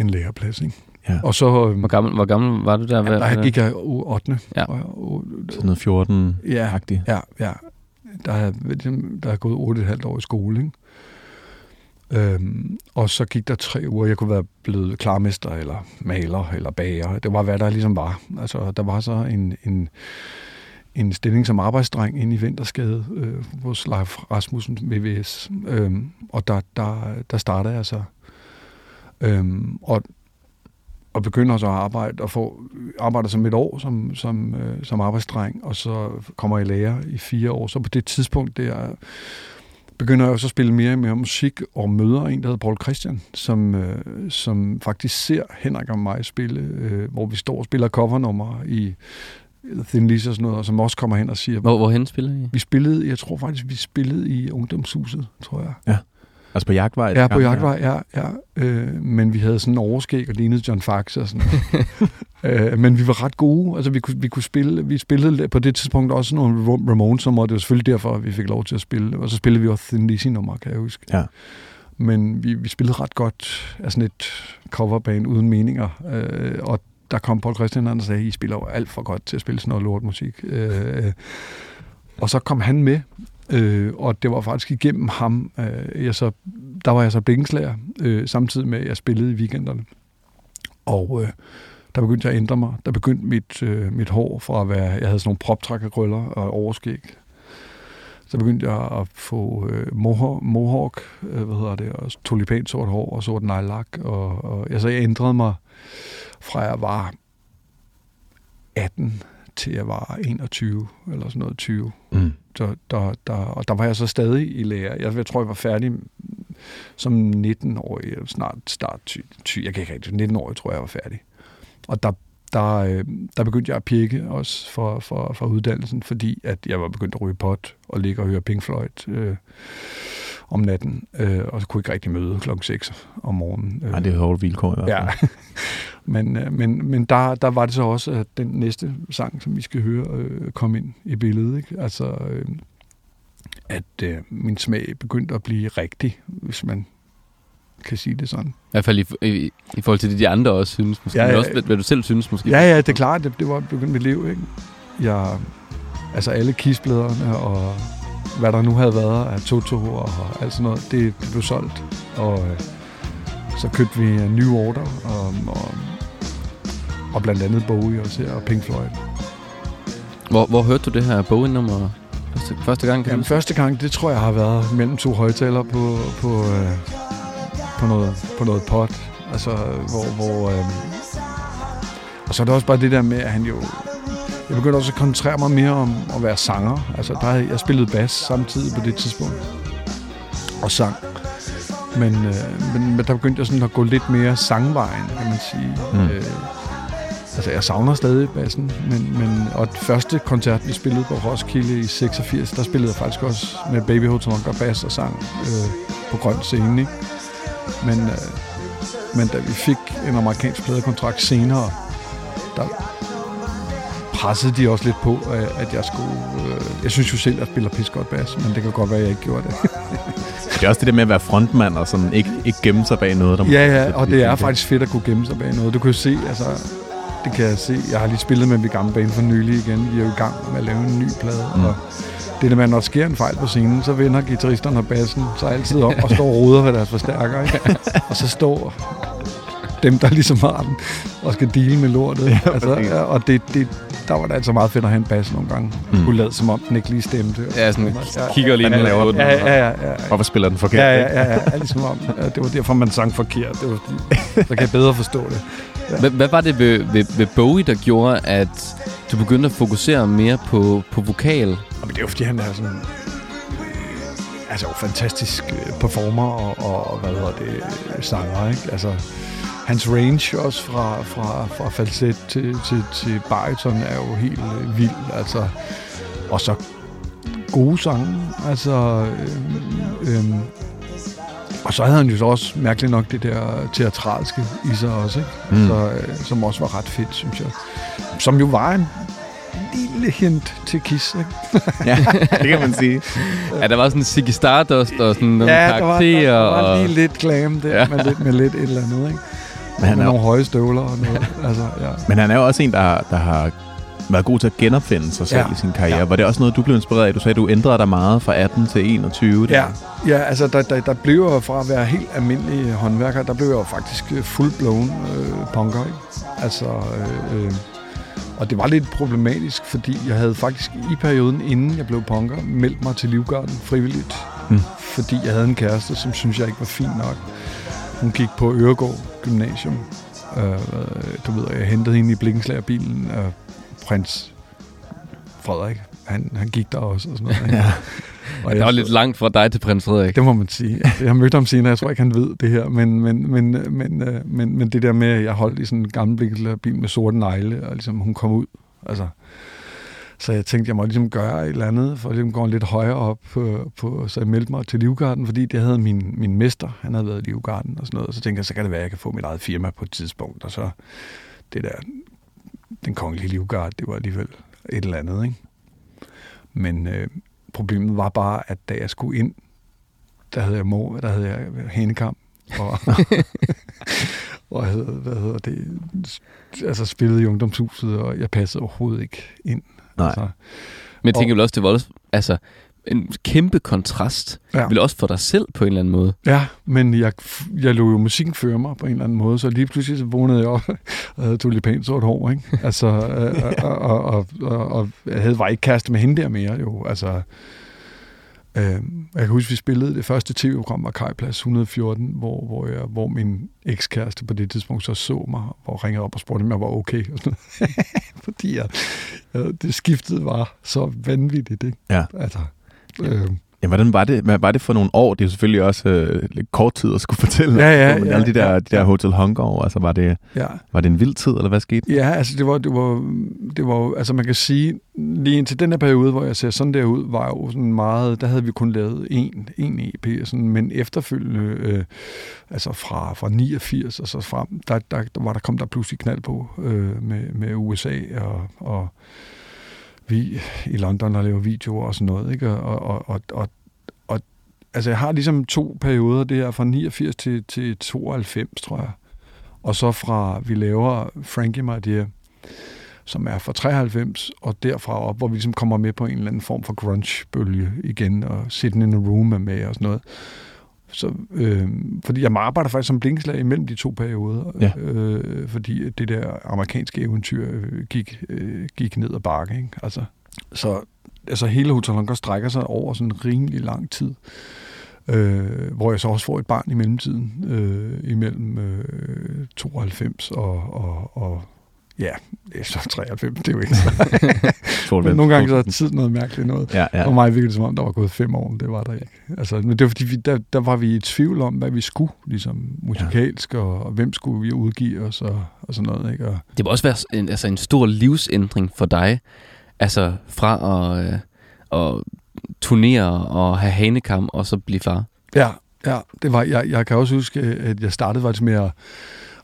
en læreplads, ikke? Ja. Og så, øhm, hvor, gammel, hvor gammel var du der? Ja, der gik jeg u 8. Ja. Og, så noget 14 ja, ja, ja. Der er, der er gået 8,5 år i skole, ikke? Øhm, og så gik der tre uger, jeg kunne være blevet klarmester, eller maler, eller bager. Det var, hvad der ligesom var. Altså, der var så en, en, en stilling som arbejdsdreng inde i Vinterskade øh, hos Leif Rasmussen VVS. Øhm, og der, der, der startede jeg så. Øhm, og og begynder så at arbejde og få arbejder som et år som, som, øh, som arbejdsdreng, og så kommer jeg i lære i fire år. Så på det tidspunkt der begynder jeg også at spille mere og mere musik, og møder en, der hedder Paul Christian, som, øh, som faktisk ser Henrik og mig spille, øh, hvor vi står og spiller covernummer i Thin Lizzy og sådan noget, og som også kommer hen og siger... Hvor, hvorhen spillede I? Vi spillede, jeg tror faktisk, vi spillede i Ungdomshuset, tror jeg. Ja. Altså på jagtvej? Ja, på jagtvej, ja. ja øh, men vi havde sådan en overskæg og lignede John Fax og sådan (laughs) øh, Men vi var ret gode. Altså vi kunne, vi kunne spille, vi spillede på det tidspunkt også nogle Ramones nummer, det var selvfølgelig derfor, at vi fik lov til at spille. Og så spillede vi også Thin Lizzy nummer, kan jeg huske. Ja. Men vi, vi spillede ret godt af sådan et coverband uden meninger. Øh, og der kom Paul Christian og sagde, I spiller jo alt for godt til at spille sådan noget lortmusik. Øh, og så kom han med, øh, og det var faktisk igennem ham, øh, jeg så, der var jeg så blikkenslager, øh, samtidig med, at jeg spillede i weekenderne. Og øh, der begyndte jeg at ændre mig. Der begyndte mit, øh, mit hår fra at være, jeg havde sådan nogle proptrækkerkrøller og overskæg. Så begyndte jeg at få øh, mohawk, mohawk øh, hvad hedder det, og tulipansort hår og sort nejlak. Og, og, altså, jeg ændrede mig fra jeg var 18 til jeg var 21 eller sådan noget 20. Mm. Så der, der, og der var jeg så stadig i lære. Jeg, jeg tror, jeg var færdig som 19-årig, øh, snart start 20, jeg kan ikke rigtig, 19-årig tror jeg, jeg var færdig. Og der, der, øh, der begyndte jeg at pirke også for, for, for uddannelsen, fordi at jeg var begyndt at ryge pot og ligge og høre Pink Floyd øh, om natten, øh, og så kunne jeg ikke rigtig møde klokken 6 om morgenen. Nej, det er hårdt vilkår i hvert fald. Ja. (laughs) men øh, men, men der, der var det så også, at den næste sang, som vi skal høre, øh, kom ind i billedet. Ikke? Altså, øh, at øh, min smag begyndte at blive rigtig, hvis man kan sige det sådan. I hvert fald i, i, i forhold til det, de andre også synes. Måske, ja, ja, også, hvad, hvad du selv synes måske. Ja, ja, det er klart. Det, det var begyndt mit liv. Ikke? Jeg, altså alle kisbladerne og hvad der nu havde været af Toto og alt sådan noget, det, blev solgt. Og øh, så købte vi en ny order, og, og, og blandt andet Bowie også her, og Pink Floyd. Hvor, hvor hørte du det her Bowie-nummer første, første gang? Kan Jamen, første gang, det tror jeg har været mellem to højtalere på, på, øh, på, noget, på noget pot. Altså, hvor... hvor øh, og så er det også bare det der med, at han jo jeg begyndte også at koncentrere mig mere om at være sanger. Altså, der jeg spillet bas samtidig på det tidspunkt. Og sang. Men, øh, men, men der begyndte jeg sådan at gå lidt mere sangvejen, kan man sige. Mm. Øh, altså, jeg savner stadig bassen, men, men og det første koncert, vi spillede på Roskilde i 86, der spillede jeg faktisk også med Baby Hotel og bass og sang øh, på grøn scene, ikke? Men, øh, men da vi fik en amerikansk pladekontrakt senere, der, pressede de også lidt på, at jeg skulle... Øh, jeg synes jo selv, at jeg spiller pis godt bas, men det kan godt være, at jeg ikke gjorde det. (laughs) det er også det der med at være frontmand og sådan ikke, ikke gemme sig bag noget. Der ja, ja, og det er faktisk fedt at kunne gemme sig bag noget. Du kan jo se, altså... Det kan jeg se. Jeg har lige spillet med mit gamle bane for nylig igen. Vi er jo i gang med at lave en ny plade, mm. og det der med, når der sker en fejl på scenen, så vender gitarristerne og bassen sig altid op og står og roder ved deres forstærker. Ikke? (laughs) og så står dem, der ligesom har den, og skal dele med lortet. Ja, altså, og det, det, der var det altså meget fedt at have en bas nogle gange. Mm. Kunne lade som om den ikke lige stemte. Ja, sådan ja, kigger lige ind laver den. Ja, ja, ja, ja. Hvorfor spiller den forkert? Ja, ja, ja, ja, ja ligesom om, ja, det var derfor, man sang forkert. Det var, så kan jeg bedre forstå det. Ja. Hvad, var det ved, ved, ved Bowie, der gjorde, at du begyndte at fokusere mere på, på vokal? Jamen, det er jo, fordi han er sådan altså fantastisk øh, performer og, og hvad hedder det, sanger, ikke? Altså, hans range også fra, fra, fra falset til, til, til bariton er jo helt øh, vild. Altså, og så gode sange. Altså, øh, øh, og så havde han jo også mærkeligt nok det der teatralske i sig også, ikke? Mm. Så, øh, som også var ret fedt, synes jeg. Som jo var en lille hint til Kiss, ikke? (laughs) ja, det kan man sige. Ja, der var sådan Ziggy Stardust og sådan nogle ja, karakterer. Ja, der var, der var lige lidt glam der, ja. med, lidt, med lidt et eller andet, ikke? Men han er nogle høje støvler og noget. altså, ja. Men han er jo også en, der, der har været god til at genopfinde sig selv ja. i sin karriere. Ja. Var det også noget, du blev inspireret af? Du sagde, at du ændrede dig meget fra 18 til 21. Der. Ja, ja altså der, der, der blev jeg fra at være helt almindelig håndværker, der blev jeg faktisk full-blown øh, punker. Ikke? Altså, øh, øh, og det var lidt problematisk, fordi jeg havde faktisk i perioden, inden jeg blev punker, meldt mig til Livgarden frivilligt. Mm. Fordi jeg havde en kæreste, som synes jeg ikke var fin nok. Hun gik på Øregård Gymnasium, Øh, du ved, jeg hentede hende i blikkenslagerbilen, og prins Frederik, han, han gik der også. Og sådan noget, (laughs) ja. og det var lidt langt fra dig til prins Frederik. Det må man sige. Jeg har mødt ham senere, jeg tror ikke, han ved det her, men, men, men, men, øh, men, men det der med, at jeg holdt i sådan en gammel blikkenslagerbil med sorte negle, og ligesom hun kom ud, altså så jeg tænkte, jeg må ligesom gøre et eller andet, for at ligesom gå lidt højere op, på, på, så jeg meldte mig til Livgarden, fordi det havde min, min mester, han havde været i Livgarden og sådan noget, og så tænkte jeg, så kan det være, at jeg kan få mit eget firma på et tidspunkt, og så det der, den kongelige Livgard, det var alligevel et eller andet, ikke? Men øh, problemet var bare, at da jeg skulle ind, der havde jeg mor, der havde jeg hænekam, og, (laughs) og jeg havde, hvad hedder det, altså spillet i ungdomshuset, og jeg passede overhovedet ikke ind. Nej. Altså, Men jeg tænker og, vel også, det var også, altså, en kæmpe kontrast, ja. vel også for dig selv på en eller anden måde. Ja, men jeg, jeg lå jo musikken føre mig på en eller anden måde, så lige pludselig så vågnede jeg op (laughs) og havde tulipansort hår, ikke? Altså, øh, og, og, og, og, og, jeg havde, var ikke kæreste med hende der mere, jo. Altså, Øh, jeg kan huske, vi spillede det første tv-program var Kajplads 114, hvor, hvor, jeg, hvor min ekskæreste på det tidspunkt så så mig, og ringede op og spurgte, om jeg var okay. (laughs) Fordi jeg, det skiftet var så vanvittigt. Ikke? Ja. Altså, øh, Ja, hvordan var det, hvad var det for nogle år? Det er jo selvfølgelig også øh, lidt kort tid at skulle fortælle. Ja, ja, ja. Alle de der, ja, de der Hotel Hunger år, altså var det, ja. var det en vild tid, eller hvad skete? Ja, altså det var, det var, det var, altså man kan sige, lige indtil den her periode, hvor jeg ser sådan der ud, var jo sådan meget, der havde vi kun lavet en, en EP, sådan, men efterfølgende, øh, altså fra, fra 89 og så frem, der, der, der, var der kom der pludselig knald på øh, med, med USA og, og vi i London og laver videoer og sådan noget, ikke? Og, og, og, og, og altså jeg har ligesom to perioder, det er fra 89 til, til 92, tror jeg. Og så fra, vi laver Frankie My Dear, som er fra 93, og derfra op, hvor vi ligesom kommer med på en eller anden form for grunge-bølge igen, og Sitting in a Room er med og sådan noget. Så, øh, fordi jeg arbejder faktisk som blinkslag imellem de to perioder, ja. øh, fordi det der amerikanske eventyr øh, gik, øh, gik ned ad bakke. Ikke? Altså, så altså hele Hotel Hunger strækker sig over sådan en rimelig lang tid, øh, hvor jeg så også får et barn i mellemtiden, øh, imellem øh, 92 og, og, og Ja, det er så 93, det er jo ikke så. (laughs) men nogle gange så er tid noget mærkeligt noget. Ja, ja. For mig virkede det som om, der var gået fem år, det var der ikke. Altså, men det var fordi, vi, der, der var vi i tvivl om, hvad vi skulle, ligesom musikalsk, ja. og, og hvem skulle vi udgive os, og, og sådan noget. Ikke? Og, det må også være en, altså en stor livsændring for dig, altså fra at, øh, at turnere og have hanekam, og så blive far. Ja, ja det var, jeg, jeg kan også huske, at jeg startede faktisk med at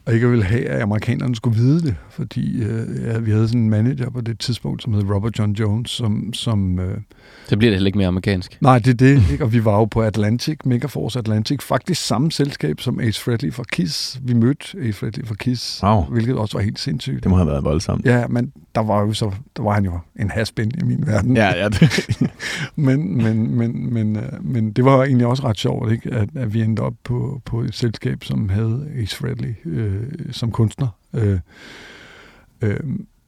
og ikke ville have, at amerikanerne skulle vide det, fordi øh, ja, vi havde sådan en manager på det tidspunkt, som hed Robert John Jones, som... som øh, så bliver det heller ikke mere amerikansk. Nej, det er det, ikke? og vi var jo på Atlantic, Megaforce Atlantic, faktisk samme selskab som Ace Frehley fra Kiss. Vi mødte Ace Frehley fra Kiss, wow. hvilket også var helt sindssygt. Det må have været voldsomt. Ja, men der var jo så, der var han jo en haspin i min verden. Ja, ja. Det. (laughs) men, men, men, men, øh, men det var egentlig også ret sjovt, ikke? At, at vi endte op på, på et selskab, som havde Ace Frehley øh, Øh, som kunstner. Øh, øh,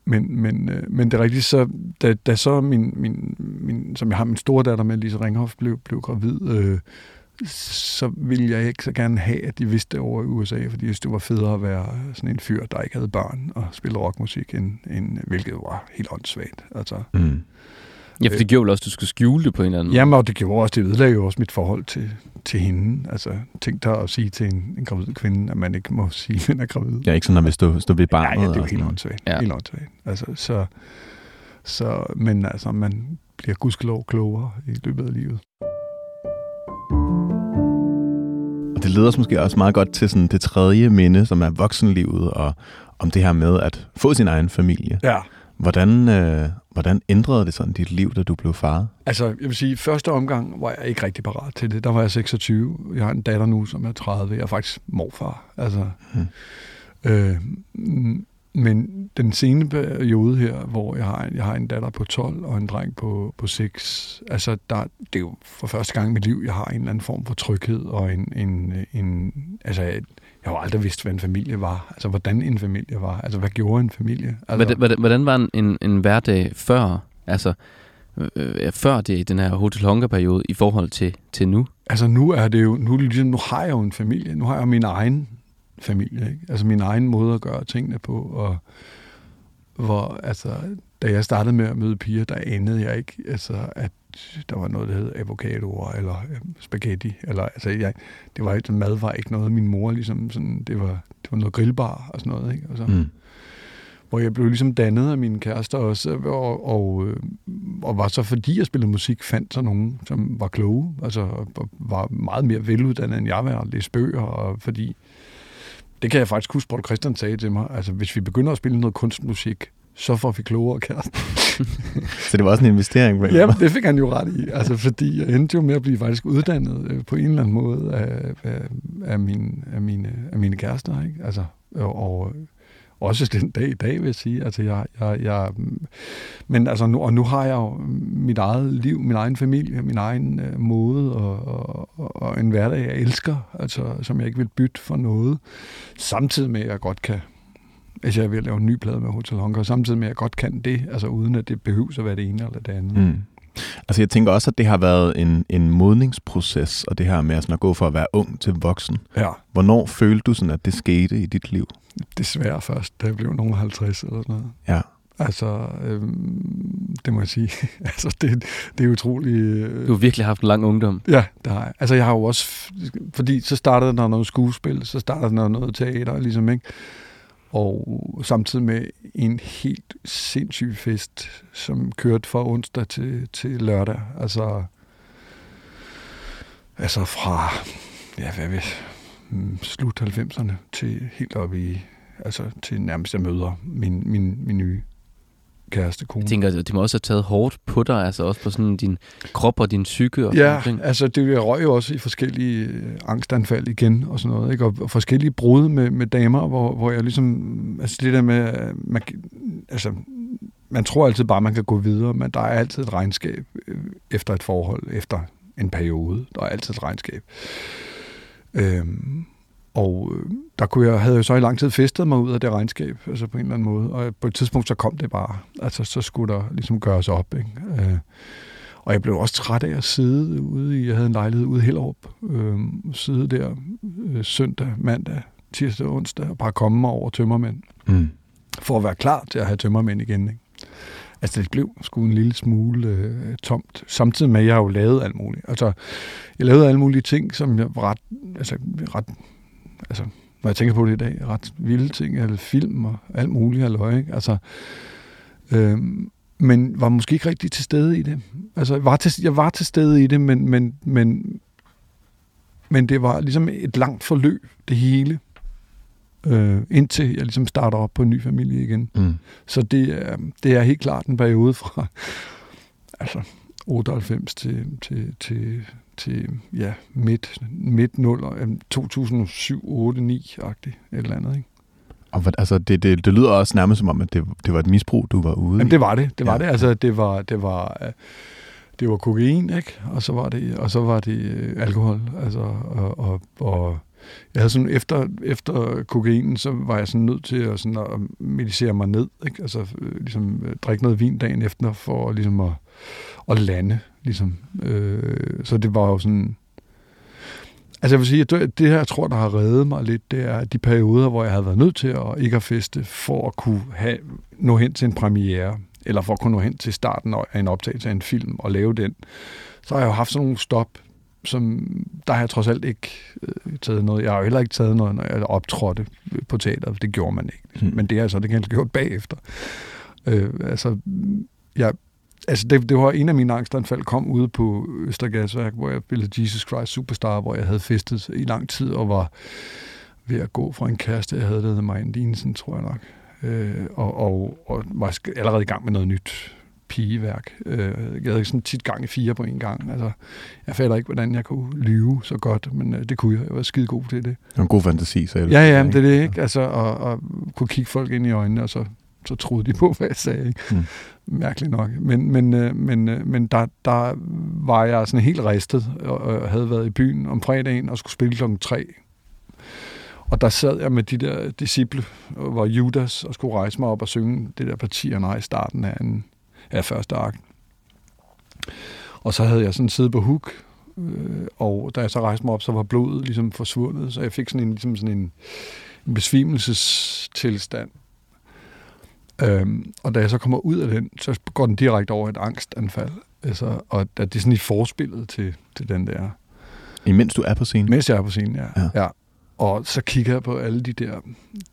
men, men, øh, men det er rigtigt, så da, da så min, min, min, som jeg har min store datter med, Lise Ringhoff, blev, blev gravid, øh, så ville jeg ikke så gerne have, at de vidste det over i USA, fordi det var federe at være sådan en fyr, der ikke havde børn og spille rockmusik, end, end, hvilket var helt åndssvagt. Altså, mm. Ja, for det gjorde vel også, at du skulle skjule det på en eller anden måde. Jamen, og det gjorde også, det ødelagde jo også mit forhold til, til hende. Altså, tænk dig at sige til en, en gravid kvinde, at man ikke må (laughs) sige, at man er gravid. Ja, ikke sådan, at hvis du stå ved barnet. Ja, ja, det er jo helt åndssvagt. Ja. Helt åndssvagt. Altså, så, så, men altså, man bliver gudskelov klogere i løbet af livet. Og det leder os måske også meget godt til sådan det tredje minde, som er voksenlivet, og om det her med at få sin egen familie. Ja. Hvordan, øh, hvordan ændrede det sådan dit liv, da du blev far? Altså, jeg vil sige, første omgang var jeg ikke rigtig parat til det. Der var jeg 26. Jeg har en datter nu, som er 30. Jeg er faktisk morfar. Altså, hmm. øh, men den sene periode her, hvor jeg har, en, jeg har en datter på 12 og en dreng på, på 6, altså der, det er jo for første gang i mit liv, jeg har en eller anden form for tryghed og en, en, en altså jeg har aldrig vidst, hvad en familie var. Altså, hvordan en familie var. Altså, hvad gjorde en familie? Altså, hvordan, hvordan var en, en hverdag før, altså, øh, før det, den her Hotel Hunger-periode i forhold til, til nu? Altså, nu er det jo, nu, ligesom, nu har jeg jo en familie. Nu har jeg min egen familie. Ikke? Altså min egen måde at gøre tingene på, og hvor, altså, da jeg startede med at møde piger, der anede jeg ikke, altså, at der var noget, der hed avocadoer, eller øh, spaghetti, eller, altså, jeg, det var ikke, mad var ikke noget, min mor ligesom, sådan, det var, det var noget grillbar og sådan noget, ikke? Og så, Mm. hvor jeg blev ligesom dannet af mine kærester også, og, og, øh, og var så fordi jeg spillede musik, fandt så nogen, som var kloge, altså var meget mere veluddannet end jeg var, og læste bøger, og fordi, det kan jeg faktisk huske, Paul Christian sagde til mig, altså hvis vi begynder at spille noget kunstmusik, så får vi klogere kærester. (laughs) Så det var også en investering. På Ja, det fik han jo ret i, altså fordi jeg endte jo med at blive faktisk uddannet øh, på en eller anden måde af, af, af, min, af, mine, af mine kærester, ikke? Altså, og, og også den dag i dag, vil jeg sige. Altså, jeg, jeg, jeg, men altså, nu, og nu har jeg jo mit eget liv, min egen familie, min egen øh, måde og, og, og, og en hverdag, jeg elsker, altså, som jeg ikke vil bytte for noget. Samtidig med, at jeg godt kan hvis jeg er ved at lave en ny plade med Hotel Hunger, samtidig med, at jeg godt kan det, altså uden at det behøver at være det ene eller det andet. Mm. Altså jeg tænker også, at det har været en, en modningsproces, og det her med sådan at gå fra at være ung til voksen. Ja, Hvornår følte du sådan, at det skete i dit liv? desværre først, da jeg blev nogen 50 eller sådan noget. Ja. Altså, øhm, det må jeg sige. (laughs) altså, det, det er utroligt... Øh, Du har virkelig haft en lang ungdom. Ja, det har jeg. Altså, jeg har jo også... Fordi så startede der noget skuespil, så startede der noget teater, ligesom, ikke? Og samtidig med en helt sindssyg fest, som kørte fra onsdag til, til lørdag. Altså, altså fra, ja, hvad ved, mm, slut 90'erne til helt op i, altså til nærmest jeg møder min, min, min nye kæreste kone. Jeg tænker, det må også have taget hårdt på dig, altså også på sådan din krop og din psyke og Ja, sådan ting. altså det jeg røg jo også i forskellige øh, angstanfald igen og sådan noget, ikke? Og, forskellige brud med, med damer, hvor, hvor jeg ligesom, altså det der med, øh, man, altså man tror altid bare, man kan gå videre, men der er altid et regnskab øh, efter et forhold, efter en periode. Der er altid et regnskab. Øhm, og øh, der kunne jeg, havde jeg jo så i lang tid festet mig ud af det regnskab, altså på en eller anden måde. Og på et tidspunkt, så kom det bare. Altså, så skulle der ligesom gøres op, ikke? Øh, og jeg blev også træt af at sidde ude i, jeg havde en lejlighed ude i Hellerup, øh, sidde der øh, søndag, mandag, tirsdag onsdag, og bare komme mig over tømmermænd, Mm. for at være klar til at have tømmermænd igen. Ikke? Altså, det blev sgu en lille smule øh, tomt, samtidig med, at jeg jo lavede alt muligt. Altså, jeg lavede alle mulige ting, som jeg var ret, altså, ret, altså, når jeg tænker på det i dag, ret vilde ting, eller film og alt muligt, eller ikke? Altså, øh, men var måske ikke rigtig til stede i det. Altså, jeg var til, jeg var til stede i det, men, men, men, men det var ligesom et langt forløb, det hele, øh, indtil jeg ligesom starter op på en ny familie igen. Mm. Så det er, det er helt klart en periode fra altså 98 til, til, til, til ja, midt, midt 0, 2007, 8, 9-agtigt, et eller andet. Ikke? Og hvad- altså, det, det, det lyder også nærmest som om, at det, det var et misbrug, du var ude Jamen, i. det var det. Det var Ja. det. Altså, det var, det var, øh, det var kokain, ikke? Og så var det, og så var det øh, alkohol. Altså, og, og, og jeg havde sådan, efter, efter kokainen, så var jeg sådan nødt til at, sådan, at medicere mig ned, ikke? Altså, øh, ligesom drikke noget vin dagen efter, for ligesom at, at lande, ligesom. Øh, så det var jo sådan... Altså jeg vil sige, at det, det her, jeg tror, der har reddet mig lidt, det er de perioder, hvor jeg havde været nødt til at ikke at feste, for at kunne have, nå hen til en premiere, eller for at kunne nå hen til starten af en optagelse af en film og lave den. Så har jeg jo haft sådan nogle stop, som der har jeg trods alt ikke øh, taget noget. Jeg har jo heller ikke taget noget, når jeg optrådte på teateret. Det gjorde man ikke. Mm. Men det er altså det kan jeg gjort bagefter. Øh, altså, jeg, altså det, det var en af mine angstanfald kom ude på Østergasværk, hvor jeg spillede Jesus Christ Superstar, hvor jeg havde festet i lang tid og var ved at gå fra en kæreste, jeg havde, der hed Marianne Dinesen, tror jeg nok. Øh, og, og, og var allerede i gang med noget nyt pigeværk. Øh, jeg havde sådan tit gang i fire på en gang. Altså, jeg fatter ikke, hvordan jeg kunne lyve så godt, men øh, det kunne jeg. Jeg var skide god til det. Det var en god fantasi, så jeg Ja, ja, men det er det ikke. Altså, og, og kunne kigge folk ind i øjnene, og så, så troede de på, (laughs) hvad jeg sagde. Ikke? Mm. Mærkeligt nok. Men, men, øh, men, øh, men der, der var jeg sådan helt ristet, og, og havde været i byen om fredagen og skulle spille klokken tre. Og der sad jeg med de der disciple, hvor Judas og skulle rejse mig op og synge det der partierne i starten af, en, af første akt. Og så havde jeg sådan siddet på hook Øh, og da jeg så rejste mig op, så var blodet ligesom forsvundet, så jeg fik sådan en, ligesom sådan en, en besvimelsestilstand. Øhm, og da jeg så kommer ud af den, så går den direkte over et angstanfald. Altså, og at det er sådan i forspillet til, til den der... Imens du er på scenen? Mens jeg er på scenen, ja. Ja. ja. Og så kigger jeg på alle de der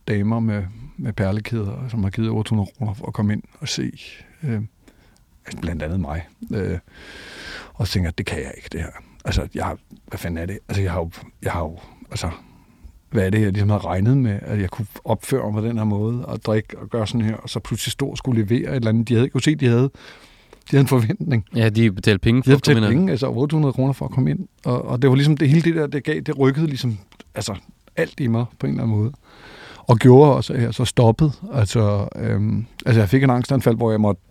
damer med, med perlekæder, som har givet 800 kroner for at komme ind og se. Øh, blandt andet mig. Øh, og tænker det kan jeg ikke, det her. Altså, jeg hvad fanden er det? Altså, jeg har jo, jeg har jo altså, hvad er det, jeg ligesom havde regnet med, at jeg kunne opføre mig på den her måde, og drikke og gøre sådan her, og så pludselig stå og skulle levere et eller andet. De havde, jeg kunne se, de havde, de havde en forventning. Ja, de betalte penge De for havde at komme ind. penge, altså 800 kroner for at komme ind. Og, og det var ligesom det hele det der, det gav, det rykkede ligesom, altså alt i mig på en eller anden måde. Og gjorde også, at jeg så stoppede. Altså, øhm, altså jeg fik en angstanfald, hvor jeg måtte,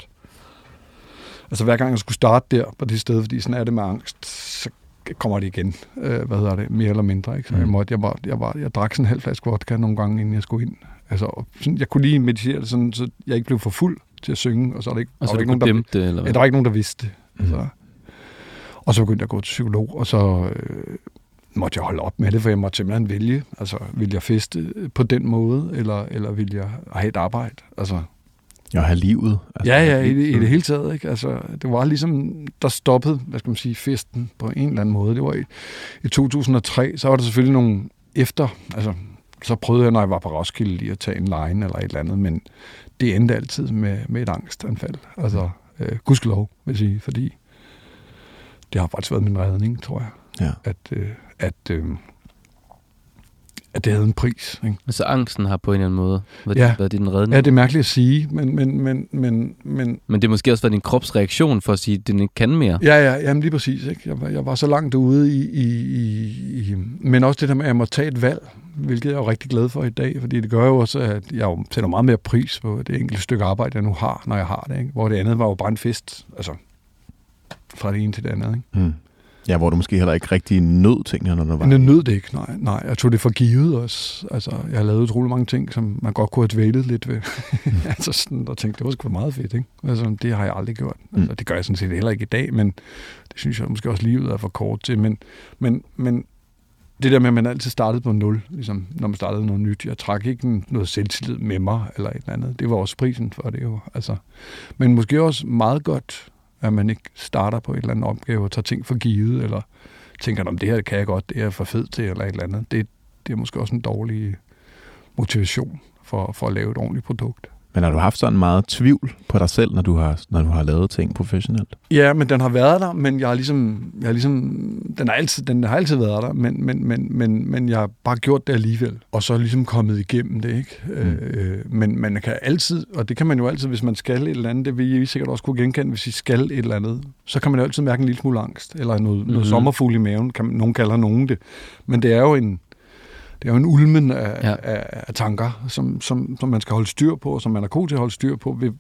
altså hver gang jeg skulle starte der på det sted, fordi sådan er det med angst, så kommer det igen, øh, hvad hedder det, mere eller mindre. Ikke? Så jeg, Mm. måtte, jeg, var, jeg, var, jeg drak sådan en halv flaske vodka nogle gange, inden jeg skulle ind. Altså, sådan, jeg kunne lige meditere det sådan, så jeg ikke blev for fuld til at synge, og så er der ikke, Og så der ikke nogen, der, det, eller Ja, hvad? der var ikke nogen, der vidste det. Mhm. Altså. Og så begyndte jeg at gå til psykolog, og så øh, måtte jeg holde op med det, for jeg måtte simpelthen vælge. Altså, vil jeg feste på den måde, eller, eller vil jeg have et arbejde? Altså, Jeg har livet. Altså, ja, ja, i, det- i det hele taget. Ikke? Altså, det var ligesom, der stoppede, hvad skal man sige, festen på en eller anden måde. Det var i, i 2003, så var der selvfølgelig nogle efter, altså, så prøvede jeg, når jeg var på Roskilde, lige at tage en line eller et eller andet, men det endte altid med, med et angstanfald. Altså, øh, gudskelov, vil jeg sige, fordi det har faktisk været min redning, tror jeg, Ja. at, øh, at, øh, at det havde en pris. Ikke? Altså angsten har på en eller anden måde været, Ja. været din redning. Ja, det er mærkeligt at sige, men, men, men, men, men Men det måske også været din krops reaktion for at sige, at den ikke kan mere. Ja, ja, jamen lige præcis. Ikke? Jeg, var, jeg var så langt ude i, i, i, i... Men også det der med, at jeg må tage et valg, hvilket jeg er jo rigtig glad for i dag, fordi det gør jo også, at jeg jo sætter meget mere pris på det enkelte stykke arbejde, jeg nu har, når jeg har det. Ikke? Hvor det andet var jo bare en fest, altså fra det ene til det andet. Ikke? Mm. Ja, hvor du måske heller ikke rigtig nød tingene, når du var. Jeg nød det ikke, nej. nej. Jeg tog det for givet også. Altså, jeg har lavet utrolig mange ting, som man godt kunne have dvælet lidt ved. (laughs) altså sådan, og tænkte, det var sgu meget fedt, ikke? Altså, det har jeg aldrig gjort. Altså, det gør jeg sådan set heller ikke i dag, men det synes jeg måske også, livet er for kort til. Men, men, men det der med, at man altid startede på nul, ligesom når man startede noget nyt. Jeg trak ikke noget selvtillid med mig, eller et eller andet. Det var også prisen for det jo. Altså, men måske også meget godt, at man ikke starter på et eller andet opgave og tager ting for givet, eller tænker, om det her kan jeg godt, det er jeg for fed til, eller et eller andet. Det, det er måske også en dårlig motivation for, for at lave et ordentligt produkt. Men har du haft sådan meget tvivl på dig selv, når du har, når du har lavet ting professionelt? Ja, men den har været der, men jeg har ligesom, jeg har ligesom den, har altid, den har altid været der, men, men, men, men, men jeg har bare gjort det alligevel, og så ligesom kommet igennem det, ikke? Mm. Øh, men man kan altid, og det kan man jo altid, hvis man skal et eller andet, det vil I sikkert også kunne genkende, hvis I skal et eller andet, så kan man jo altid mærke en lille smule angst, eller noget, mm-hmm. noget Mhm. sommerfugl i maven, kan man, nogen kalder nogen det. Men det er jo en, det er jo en ulmen af, Ja. ja. af, af tanker, som, som, som man skal holde styr på, og som man er god til at holde styr på ved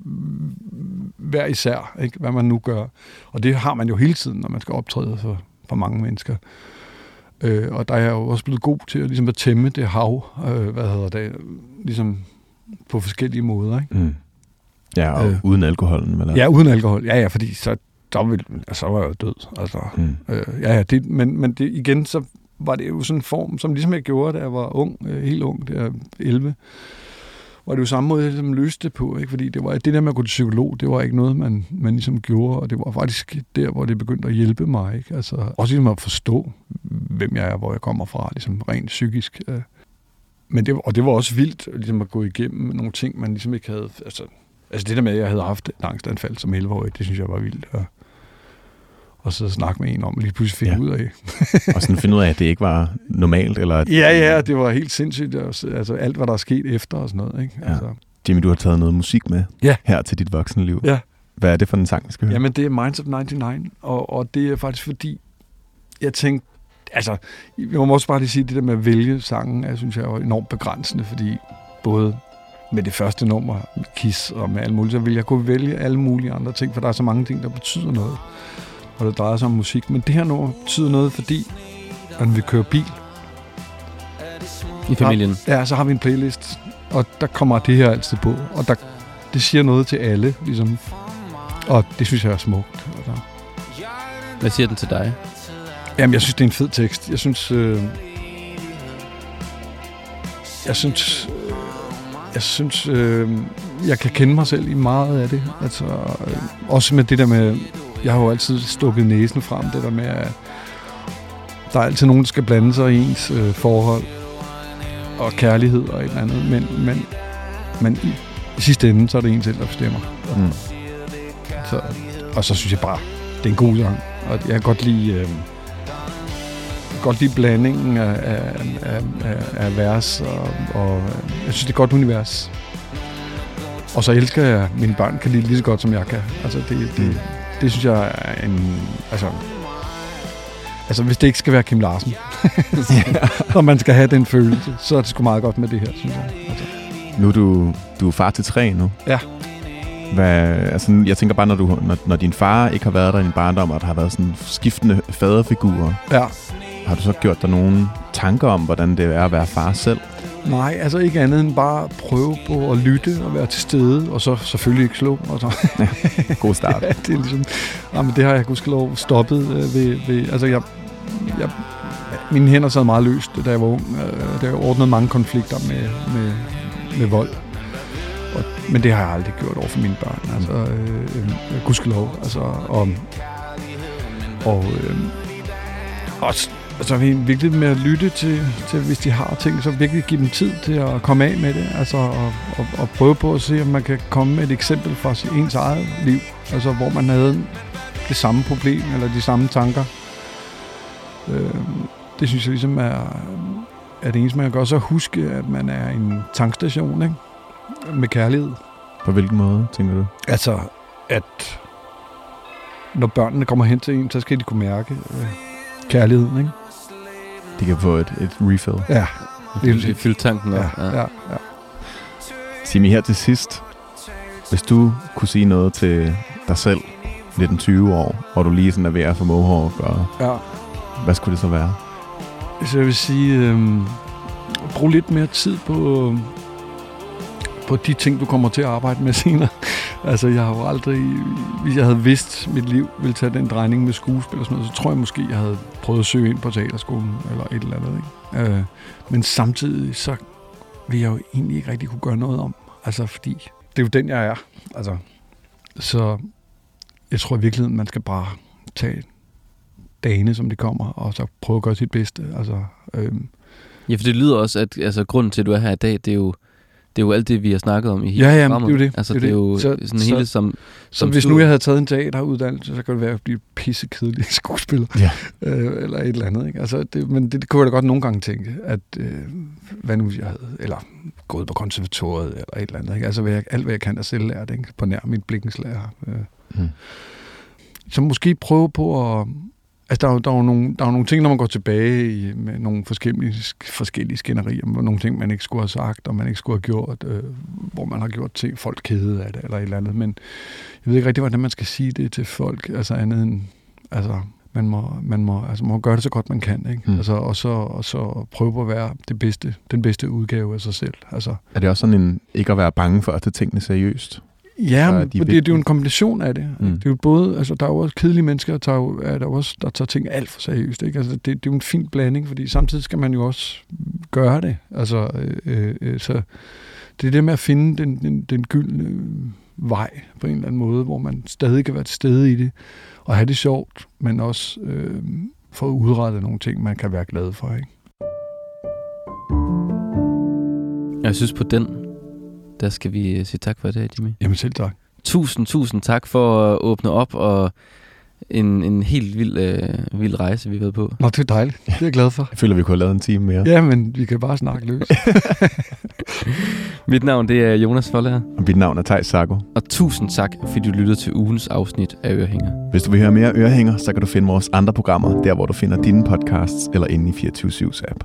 hver især, ikke? hvad man nu gør. Og det har man jo hele tiden, når man skal optræde for, for mange mennesker. Øh, og der er jeg jo også blevet god til at, ligesom at tæmme det hav, øh, hvad hedder det, ligesom på forskellige måder. Ikke? Mm. Ja, og øh. Uden alkoholen. Eller? Ja, uden alkohol. Ja, ja, fordi så, så, vil, altså, så var jeg jo død. Altså, Mm. Øh, ja, ja, det, men, men det, igen, så var det jo sådan en form, som ligesom jeg gjorde, da jeg var ung, øh, helt ung, der 11, var det jo samme måde, jeg ligesom løste det på, ikke? fordi det, var, det der med at gå til psykolog, det var ikke noget, man, man ligesom gjorde, og det var faktisk der, hvor det begyndte at hjælpe mig. Ikke? Altså, også ligesom at forstå, hvem jeg er, hvor jeg kommer fra, ligesom rent psykisk. Øh. Men det, og det var også vildt ligesom at gå igennem nogle ting, man ligesom ikke havde... Altså, altså det der med, at jeg havde haft et angstanfald som 11-årig, det synes jeg var vildt. Og, og så snakke med en om, og lige pludselig finde Ja. ud af. Og sådan finde ud af, at det ikke var normalt. Eller at, Ja, ja, det var helt sindssygt. Altså alt, hvad der er sket efter og sådan noget. Ikke? Ja. Altså, Jimmy, du har taget noget musik med Ja. her til dit voksenliv. Ja. Hvad er det for en sang, vi skal høre? Jamen, det er Minds of 99, og, og det er faktisk fordi, jeg tænkte, altså, jeg må også bare lige sige, det der med at vælge sangen, jeg synes jeg er enormt begrænsende, fordi både med det første nummer, med Kiss og med alt muligt, så vil jeg kunne vælge alle mulige andre ting, for der er så mange ting, der betyder noget, og det drejer sig om musik. Men det her nummer betyder noget, fordi at vi kører bil, I familien. Ja, så har vi en playlist, og der kommer det her altid på, og der, det siger noget til alle, ligesom. Og det synes jeg er smukt. Altså. Hvad siger den til dig? Jamen, jeg synes, det er en fed tekst. Jeg synes... Øh, jeg synes... Øh, jeg synes, øh, jeg kan kende mig selv i meget af det. Altså, øh, også med det der med... Jeg har jo altid stukket næsen frem, det der med, at der er altid nogen, der skal blande sig i ens øh, forhold og kærlighed og et eller andet. Men, men, men i, i sidste ende, så er det en selv, der bestemmer. Mm. Så, og så synes jeg bare, det er en god sang. Og jeg kan godt lide... Øh, godt lide blandingen af, af, af, af, vers, og, og jeg synes, det er et godt univers. Og så elsker jeg, at mine børn kan lide lige så godt, som jeg kan. Altså, det, det, mm. Det synes jeg er en... Altså, altså hvis det ikke skal være Kim Larsen, (laughs) (laughs) og man skal have den følelse, så er det sgu meget godt med det her, synes jeg. Altså. Nu er du, du er far til tre nu. Ja. Hvad, altså, jeg tænker bare, når, du, når, når din far ikke har været der i din barndom, og der har været sådan skiftende faderfigurer, ja. har du så gjort dig nogle tanker om, hvordan det er at være far selv? Nej, altså ikke andet end bare prøve på at lytte og være til stede, og så selvfølgelig ikke slå. Og så. God start. (laughs) ja, det, er ligesom, jamen, det har jeg lov stoppet øh, ved, ved, altså jeg, jeg, mine hænder sad meget løst, da jeg var ung. Øh, der ordnede mange konflikter med, med, med vold. Og, men det har jeg aldrig gjort over for mine børn. Altså, øh, øh, gudskelov. Altså, og, og, øh, også, altså virkelig med at lytte til, til, hvis de har ting, så virkelig give dem tid til at komme af med det. Altså, og, og, og prøve på at se, om man kan komme med et eksempel fra ens eget liv. Altså, hvor man havde det samme problem, eller de samme tanker. Øh, det synes jeg ligesom er, er det eneste, man kan gøre. Så huske, at man er en tankstation, ikke? med kærlighed. På hvilken måde, tænker du? Altså, at når børnene kommer hen til en, så skal de kunne mærke øh, kærligheden, ikke? De kan få et, et refill. Ja. Det er fyldt tanken op. Ja, ja. ja, ja. Simi, her til sidst. Hvis du kunne sige noget til dig selv, 19-20 år, hvor du lige sådan er ved at få mohawk, og ja. hvad skulle det så være? Så jeg vil sige, øh, brug lidt mere tid på, på de ting, du kommer til at arbejde med (laughs) senere. altså, jeg har jo aldrig... Hvis jeg havde vidst, at mit liv ville tage den drejning med skuespil og sådan noget, så tror jeg måske, jeg havde prøvet at søge ind på teaterskolen eller et eller andet. Ikke? Øh, men samtidig, så vil jeg jo egentlig ikke rigtig kunne gøre noget om. Altså, fordi det er jo den, jeg er. Altså, så jeg tror i virkeligheden, man skal bare tage dagene, som det kommer, og så prøve at gøre sit bedste. Altså, øh, ja, for det lyder også, at altså, grunden til, at du er her i dag, det er jo det er jo alt det, vi har snakket om i hele ja, ja, det er jo det. Altså, det, er jo så, sådan så, hele som... Så som hvis nu jeg havde taget en teateruddannelse, så kunne det være at blive pissekedelig (laughs) skuespiller. Ja. Øh, eller et eller andet. Ikke? Altså, det, men det, det kunne jeg da godt nogle gange tænke, at øh, hvad nu jeg havde, eller gået på konservatoriet, eller et eller andet. Ikke? Altså hvad jeg, alt, hvad jeg kan af selv lært, ikke? på nær mit blikkenslærer. Øh. Hmm. Så måske prøve på at Altså, der er, der, er jo nogle, der er jo nogle ting, når man går tilbage i, med nogle forskellige, forskellige skænderier, nogle ting, man ikke skulle have sagt, og man ikke skulle have gjort, øh, hvor man har gjort ting, folk kede af det, eller et eller andet. Men jeg ved ikke rigtig, hvordan man skal sige det til folk, altså andet end, altså, man må, man må, altså, man må gøre det så godt, man kan, ikke? Mm. Altså, og, så, og så prøve på at være det bedste, den bedste udgave af sig selv. Altså. Er det også sådan en, ikke at være bange for at tage tingene seriøst? Ja, men de det, det er jo en kombination af det. Mm. Det er jo både, altså der er jo også kedelige mennesker, der tager, er der også, der tager ting alt for seriøst. Ikke? Altså, det, det er jo en fin blanding, fordi samtidig skal man jo også gøre det. Altså, øh, øh, så det er det med at finde den, den, den gyldne vej på en eller anden måde, hvor man stadig kan være til stede i det, og have det sjovt, men også øh, få udrettet nogle ting, man kan være glad for. Ikke? Jeg synes på den der skal vi øh, sige tak for det, Jimmy. Jamen selv tak. Tusind, tusind tak for at åbne op, og en, en helt vild, øh, vild rejse, vi har været på. Nå, det er dejligt. Det er jeg glad for. Jeg føler, vi kunne have lavet en time mere. Ja, men vi kan bare snakke løs. (laughs) mit navn det er Jonas Forlager. Og mit navn er Thijs Sarko. Og tusind tak, fordi du lyttede til ugens afsnit af Ørehænger. Hvis du vil høre mere Ørehænger, så kan du finde vores andre programmer, der hvor du finder dine podcasts eller inde i 24 app.